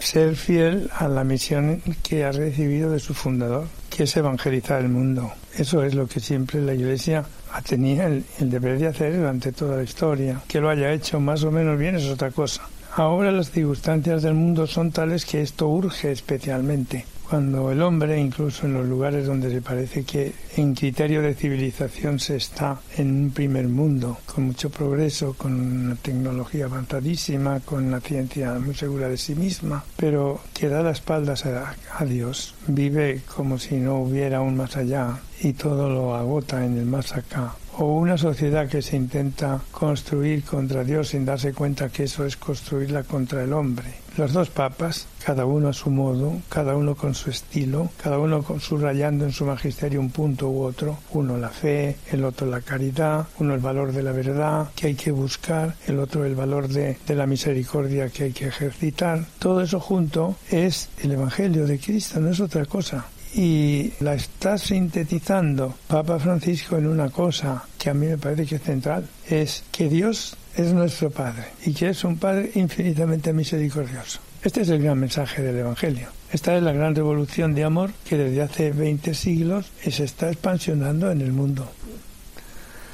ser fiel a la misión que ha recibido de su fundador, que es evangelizar el mundo. Eso es lo que siempre la Iglesia tenido el, el, deber de hacer durante toda la historia. Que lo haya hecho más o menos bien es otra cosa. Ahora las circunstancias del mundo son tales que esto urge especialmente. Cuando el hombre, incluso en los lugares donde se parece que en criterio de civilización se está en un primer mundo, con mucho progreso, con una tecnología avanzadísima, con una ciencia muy segura de sí misma, pero que da las espaldas a, a Dios, vive como si no hubiera un más allá y todo lo agota en el más acá o una sociedad que se intenta construir contra Dios sin darse cuenta que eso es construirla contra el hombre. Los dos papas, cada uno a su modo, cada uno con su estilo, cada uno subrayando en su magisterio un punto u otro, uno la fe, el otro la caridad, uno el valor de la verdad que hay que buscar, el otro el valor de, de la misericordia que hay que ejercitar. Todo eso junto es el Evangelio de Cristo, no es otra cosa y la está sintetizando Papa Francisco en una cosa que a mí me parece que es central, es que Dios es nuestro Padre y que es un Padre infinitamente misericordioso. Este es el gran mensaje del Evangelio. Esta es la gran revolución de amor que desde hace 20 siglos se está expansionando en el mundo.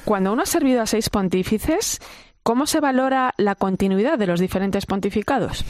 Cuando uno ha servido a seis pontífices, ¿cómo se valora la continuidad de los diferentes pontificados?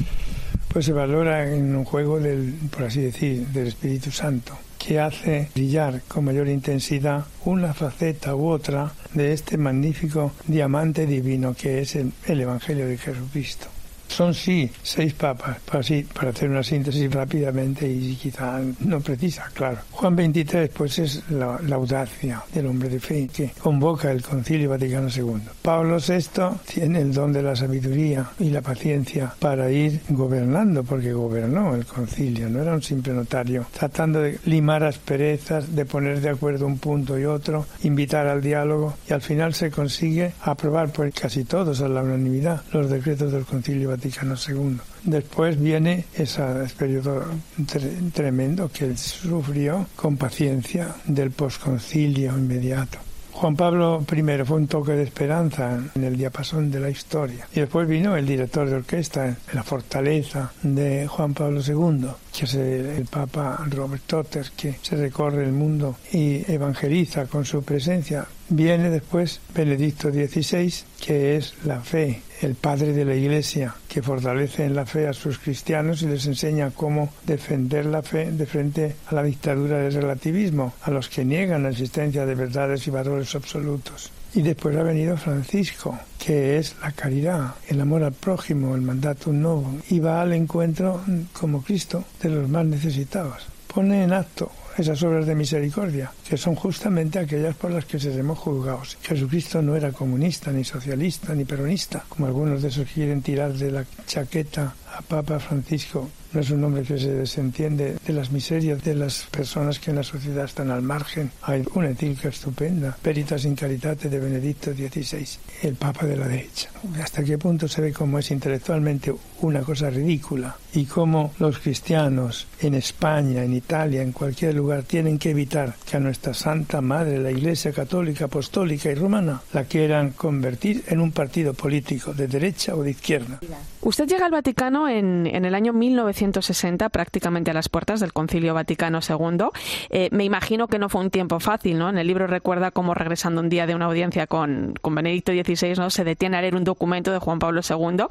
Pues se valora en un juego del, por así decir, del Espíritu Santo, que hace brillar con mayor intensidad una faceta u otra de este magnífico diamante divino que es el, el Evangelio de Jesucristo. Son sí seis papas, para, sí, para hacer una síntesis rápidamente y quizá no precisa, claro. Juan 23 pues es la, la, audacia del hombre de fe que convoca el Concilio Vaticano II. Pablo VI tiene el don de la sabiduría y la paciencia para ir gobernando, porque gobernó el concilio, no era un simple notario, tratando de limar asperezas, de poner de acuerdo un punto y otro, invitar al diálogo y al final se consigue aprobar por casi todos a la unanimidad los decretos del Concilio Vaticano Vaticano II. Después viene ese periodo tre tremendo que él sufrió con paciencia del posconcilio inmediato. Juan Pablo I fue un toque de esperanza en el diapasón de la historia. Y después vino el director de orquesta la fortaleza de Juan Pablo II, que es el, el Papa Robert Totter, que se recorre el mundo y evangeliza con su presencia. Viene después Benedicto XVI, que es la fe el padre de la Iglesia, que fortalece en la fe a sus cristianos y les enseña cómo defender la fe de frente a la dictadura del relativismo, a los que niegan la existencia de verdades y valores absolutos. Y después ha venido Francisco, que es la caridad, el amor al prójimo, el mandato nuevo, y va al encuentro como Cristo de los más necesitados. Pone en acto esas obras de misericordia, que son justamente aquellas por las que seremos juzgados. Jesucristo no era comunista, ni socialista, ni peronista, como algunos de esos quieren tirar de la chaqueta a Papa Francisco. No es un hombre que se desentiende de las miserias de las personas que en la sociedad están al margen. Hay una encíclica estupenda, Peritas in Caritate de Benedicto XVI, el Papa de la derecha. ¿Hasta qué punto se ve cómo es intelectualmente una cosa ridícula y cómo los cristianos en España, en Italia, en cualquier lugar tienen que evitar que a nuestra Santa Madre, la Iglesia Católica, Apostólica y Romana, la quieran convertir en un partido político de derecha o de izquierda? Usted llega al Vaticano en, el año 1960, prácticamente a las puertas del Concilio Vaticano II. Eh, me imagino que no fue un tiempo fácil, ¿no? En el libro recuerda cómo regresando un día de una audiencia con, con Benedicto XVI, ¿no? Se detiene a leer un documento de Juan Pablo II,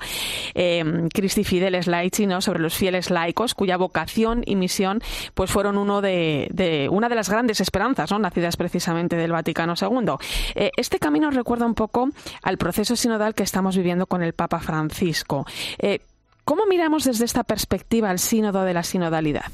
eh, Christi Fideles Laici, ¿no? Sobre los fieles laicos, cuya vocación y misión, pues fueron uno de, de una de las grandes esperanzas, ¿no? Nacidas precisamente del Vaticano II. Eh, este camino recuerda un poco al proceso sinodal que estamos viviendo con el Papa Francisco. Eh, ¿Cómo miramos desde esta perspectiva el sínodo de la sinodalidad?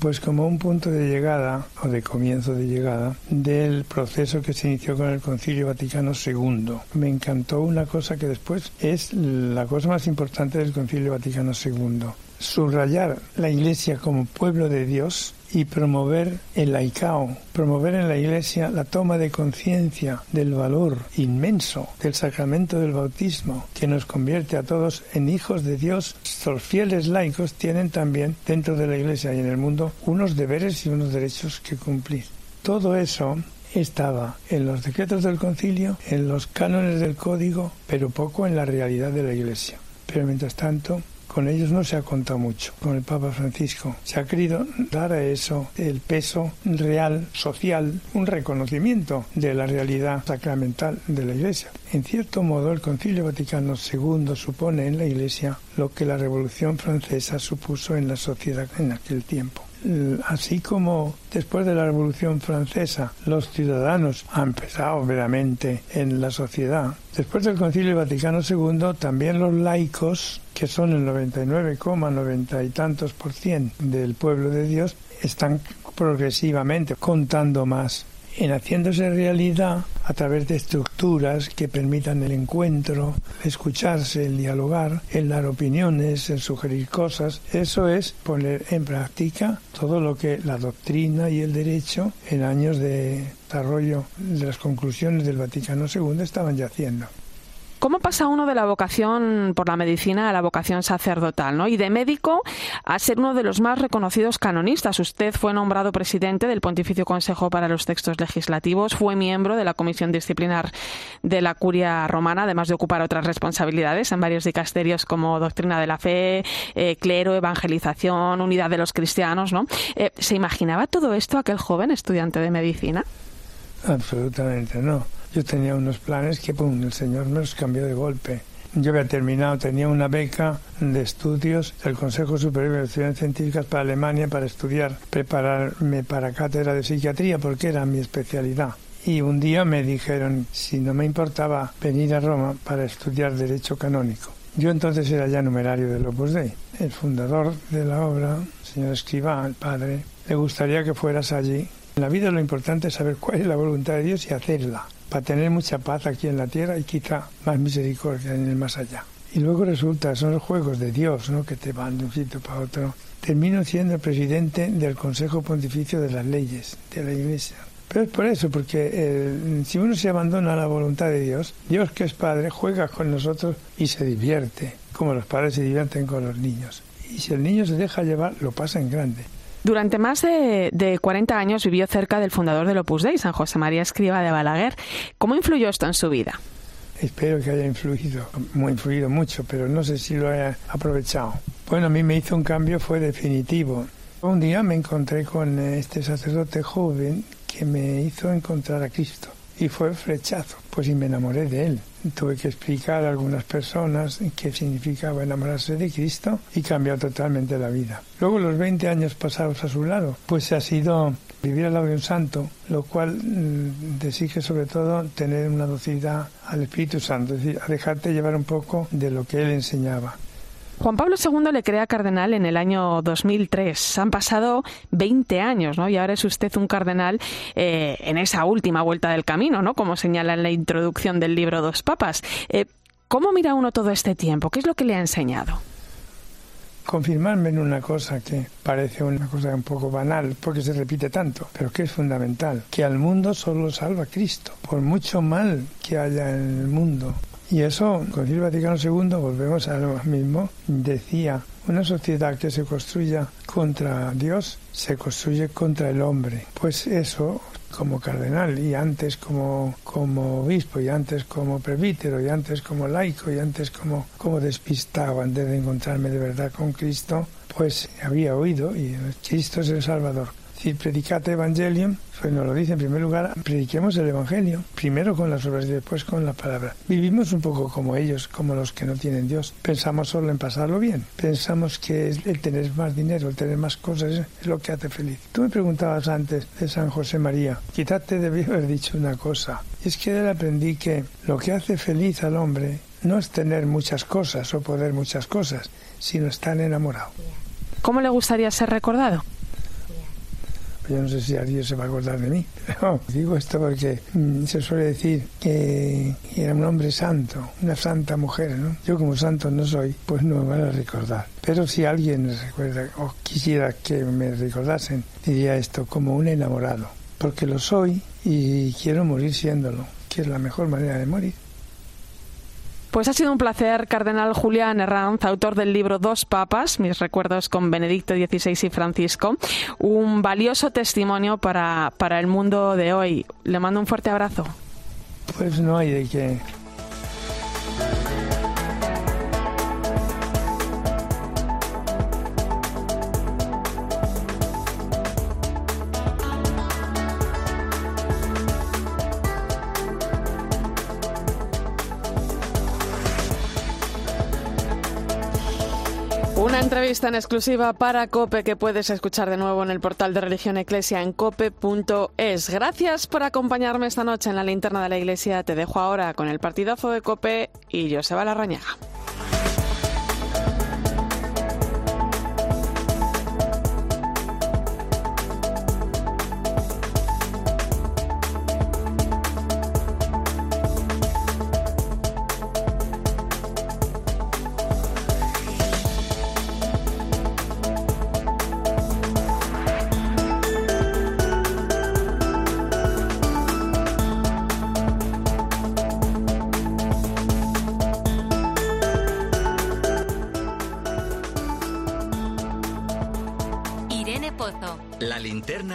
Pues como un punto de llegada o de comienzo de llegada del proceso que se inició con el Concilio Vaticano II. Me encantó una cosa que después es la cosa más importante del Concilio Vaticano II. Subrayar la Iglesia como pueblo de Dios y promover el laicao, promover en la Iglesia la toma de conciencia del valor inmenso del sacramento del bautismo, que nos convierte a todos en hijos de Dios. Los fieles laicos tienen también dentro de la Iglesia y en el mundo unos deberes y unos derechos que cumplir. Todo eso estaba en los decretos del concilio, en los cánones del código, pero poco en la realidad de la Iglesia. Pero mientras tanto, con ellos no se ha contado mucho, con el Papa Francisco. Se ha querido dar a eso el peso real, social, un reconocimiento de la realidad sacramental de la Iglesia. En cierto modo, el Concilio Vaticano II supone en la Iglesia lo que la Revolución Francesa supuso en la sociedad en aquel tiempo así como después de la Revolución Francesa los ciudadanos han empezado veramente en la sociedad, después del Concilio Vaticano II también los laicos, que son el 99,90 y tantos por cien del pueblo de Dios, están progresivamente contando más en haciéndose realidad a través de estructuras que permitan el encuentro, escucharse, el dialogar, el dar opiniones, el sugerir cosas. Eso es poner en práctica todo lo que la doctrina y el derecho en años de desarrollo de las conclusiones del Vaticano II estaban ya haciendo. ¿Cómo pasa uno de la vocación por la medicina a la vocación sacerdotal? ¿no? Y de médico a ser uno de los más reconocidos canonistas. Usted fue nombrado presidente del Pontificio Consejo para los Textos Legislativos, fue miembro de la Comisión Disciplinar de la Curia Romana, además de ocupar otras responsabilidades en varios dicasterios como Doctrina de la Fe, eh, Clero, Evangelización, Unidad de los Cristianos. ¿no? Eh, ¿Se imaginaba todo esto aquel joven estudiante de medicina? Absolutamente no. Yo tenía unos planes que, pum, el Señor me los cambió de golpe. Yo había terminado, tenía una beca de estudios del Consejo Superior de Estudiantes Científicas para Alemania para estudiar, prepararme para cátedra de psiquiatría porque era mi especialidad. Y un día me dijeron si no me importaba venir a Roma para estudiar Derecho Canónico. Yo entonces era ya numerario del Opus Dei. El fundador de la obra, el señor Escribá, el padre, le gustaría que fueras allí. En la vida lo importante es saber cuál es la voluntad de Dios y hacerla para tener mucha paz aquí en la tierra y quizá más misericordia en el más allá. Y luego resulta, son los juegos de Dios, ¿no? Que te van de un sitio para otro. Termino siendo presidente del Consejo Pontificio de las Leyes de la Iglesia. Pero es por eso, porque eh, si uno se abandona a la voluntad de Dios, Dios que es Padre juega con nosotros y se divierte, como los padres se divierten con los niños. Y si el niño se deja llevar, lo pasa en grande. Durante más de, de, 40 años vivió cerca del fundador del Opus Dei, San José María Escriba de Balaguer. ¿Cómo influyó esto en su vida? Espero que haya influido, muy influido mucho, pero no sé si lo haya aprovechado. Bueno, a mí me hizo un cambio, fue definitivo. Un día me encontré con este sacerdote joven que me hizo encontrar a Cristo. Y fue flechazo. Pues y me enamoré de él. Tuve que explicar a algunas personas qué significaba enamorarse de Cristo y cambió totalmente la vida. Luego los 20 años pasados a su lado, pues ha sido vivir al lado de un santo, lo cual mm, exige sobre todo tener una docilidad al Espíritu Santo, es decir, a dejarte llevar un poco de lo que él enseñaba. Juan Pablo II le crea cardenal en el año 2003. Han pasado 20 años, ¿no? Y ahora es usted un cardenal eh, en esa última vuelta del camino, ¿no? Como señala en la introducción del libro Dos Papas. Eh, ¿Cómo mira uno todo este tiempo? ¿Qué es lo que le ha enseñado? confirmarme en una cosa que parece una cosa un poco banal porque se repite tanto, pero que es fundamental, que al mundo solo salva Cristo, por mucho mal que haya en el mundo. Y eso, con el Vaticano II, volvemos a lo mismo, decía, una sociedad que se construya contra Dios se construye contra el hombre. Pues eso como cardenal y antes como, como obispo y antes como presbítero y antes como laico y antes como, como despistado antes de encontrarme de verdad con Cristo, pues había oído y Cristo es el Salvador decir, predicate evangelium, pues nos lo dice en primer lugar, prediquemos el evangelio, primero con las obras y después con la palabra. Vivimos un poco como ellos, como los que no tienen Dios. Pensamos solo en pasarlo bien. Pensamos que el tener más dinero, el tener más cosas es lo que hace feliz. Tú me preguntabas antes de San José María. Quizás te debí haber dicho una cosa. Es que de él aprendí que lo que hace feliz al hombre no es tener muchas cosas o poder muchas cosas, sino estar enamorado. ¿Cómo le gustaría ser recordado? Yo no sé si alguien se va a acordar de mí. Pero digo esto porque mm, se suele decir que era un hombre santo, una santa mujer, ¿no? Yo como santo no soy, pues no me van a recordar. Pero si alguien recuerda o quisiera que me recordasen, diría esto como un enamorado. Porque lo soy y quiero morir siéndolo, que es la mejor manera de morir. Pues ha sido un placer, Cardenal Julián Herranz, autor del libro Dos Papas, mis recuerdos con Benedicto XVI y Francisco. Un valioso testimonio para, para el mundo de hoy. Le mando un fuerte abrazo. Pues no hay de qué. Una entrevista en exclusiva para Cope que puedes escuchar de nuevo en el portal de Religión Eclesia en cope.es. Gracias por acompañarme esta noche en la linterna de la iglesia. Te dejo ahora con el partidazo de Cope y Joseba Larrañaga.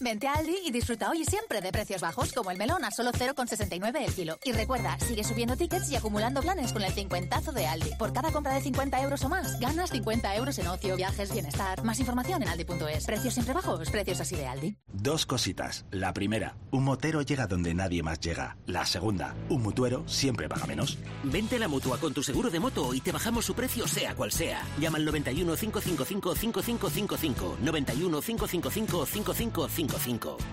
Vente a Aldi y disfruta hoy y siempre de precios bajos, como el melón a solo 0,69 el kilo. Y recuerda, sigue subiendo tickets y acumulando planes con el cincuentazo de Aldi. Por cada compra de 50 euros o más, ganas 50 euros en ocio, viajes, bienestar. Más información en aldi.es. Precios siempre bajos, precios así de Aldi. Dos cositas. La primera, un motero llega donde nadie más llega. La segunda, un mutuero siempre paga menos. Vente a la mutua con tu seguro de moto y te bajamos su precio sea cual sea. Llama al 91 555 5555. 91 555 5555.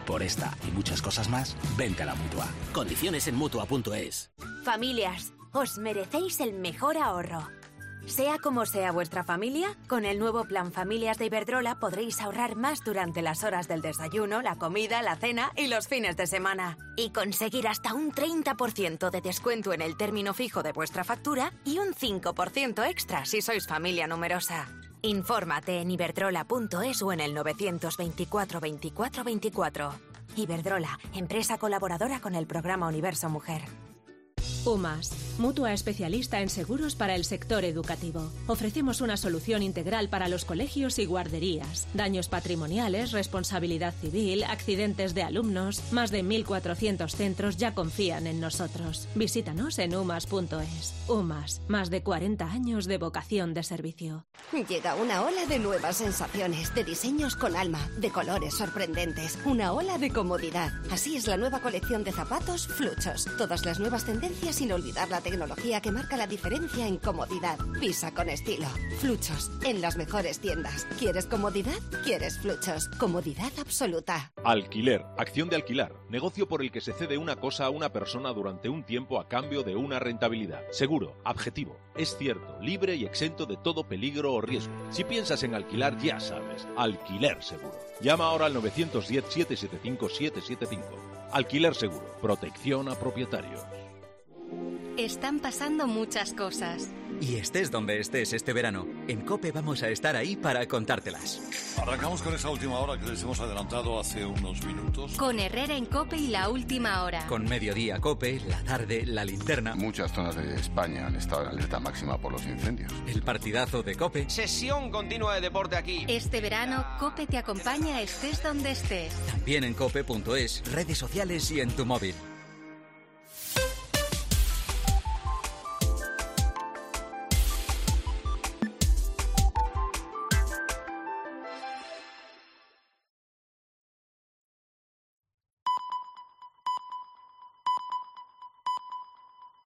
Por esta y muchas cosas más, vente a la mutua. Condiciones en mutua.es. Familias, os merecéis el mejor ahorro. Sea como sea vuestra familia, con el nuevo plan Familias de Iberdrola podréis ahorrar más durante las horas del desayuno, la comida, la cena y los fines de semana. Y conseguir hasta un 30% de descuento en el término fijo de vuestra factura y un 5% extra si sois familia numerosa. Infórmate en iberdrola.es o en el 924 24 24. Iberdrola, empresa colaboradora con el programa Universo Mujer. UMAS, mutua especialista en seguros para el sector educativo. Ofrecemos una solución integral para los colegios y guarderías. Daños patrimoniales, responsabilidad civil, accidentes de alumnos. Más de 1.400 centros ya confían en nosotros. Visítanos en umas.es. UMAS, más de 40 años de vocación de servicio. Llega una ola de nuevas sensaciones, de diseños con alma, de colores sorprendentes, una ola de comodidad. Así es la nueva colección de zapatos Fluchos. Todas las nuevas tendencias sin olvidar la tecnología que marca la diferencia en comodidad. Pisa con estilo. Fluchos, en las mejores tiendas. ¿Quieres comodidad? ¿Quieres Fluchos? Comodidad absoluta. Alquiler, acción de alquilar, negocio por el que se cede una cosa a una persona durante un tiempo a cambio de una rentabilidad. Seguro, objetivo, es cierto, libre y exento de todo peligro o riesgo. Si piensas en alquilar, ya sabes, alquiler seguro. Llama ahora al 910-775-775. Alquiler seguro, protección a propietarios. Están pasando muchas cosas. Y estés donde estés este verano, en Cope vamos a estar ahí para contártelas. Arrancamos con esa última hora que les hemos adelantado hace unos minutos. Con Herrera en Cope y la última hora. Con Mediodía Cope, la tarde, la linterna. Muchas zonas de España han estado en alerta máxima por los incendios. El partidazo de Cope. Sesión continua de deporte aquí. Este verano, Cope te acompaña estés donde estés. También en cope.es, redes sociales y en tu móvil.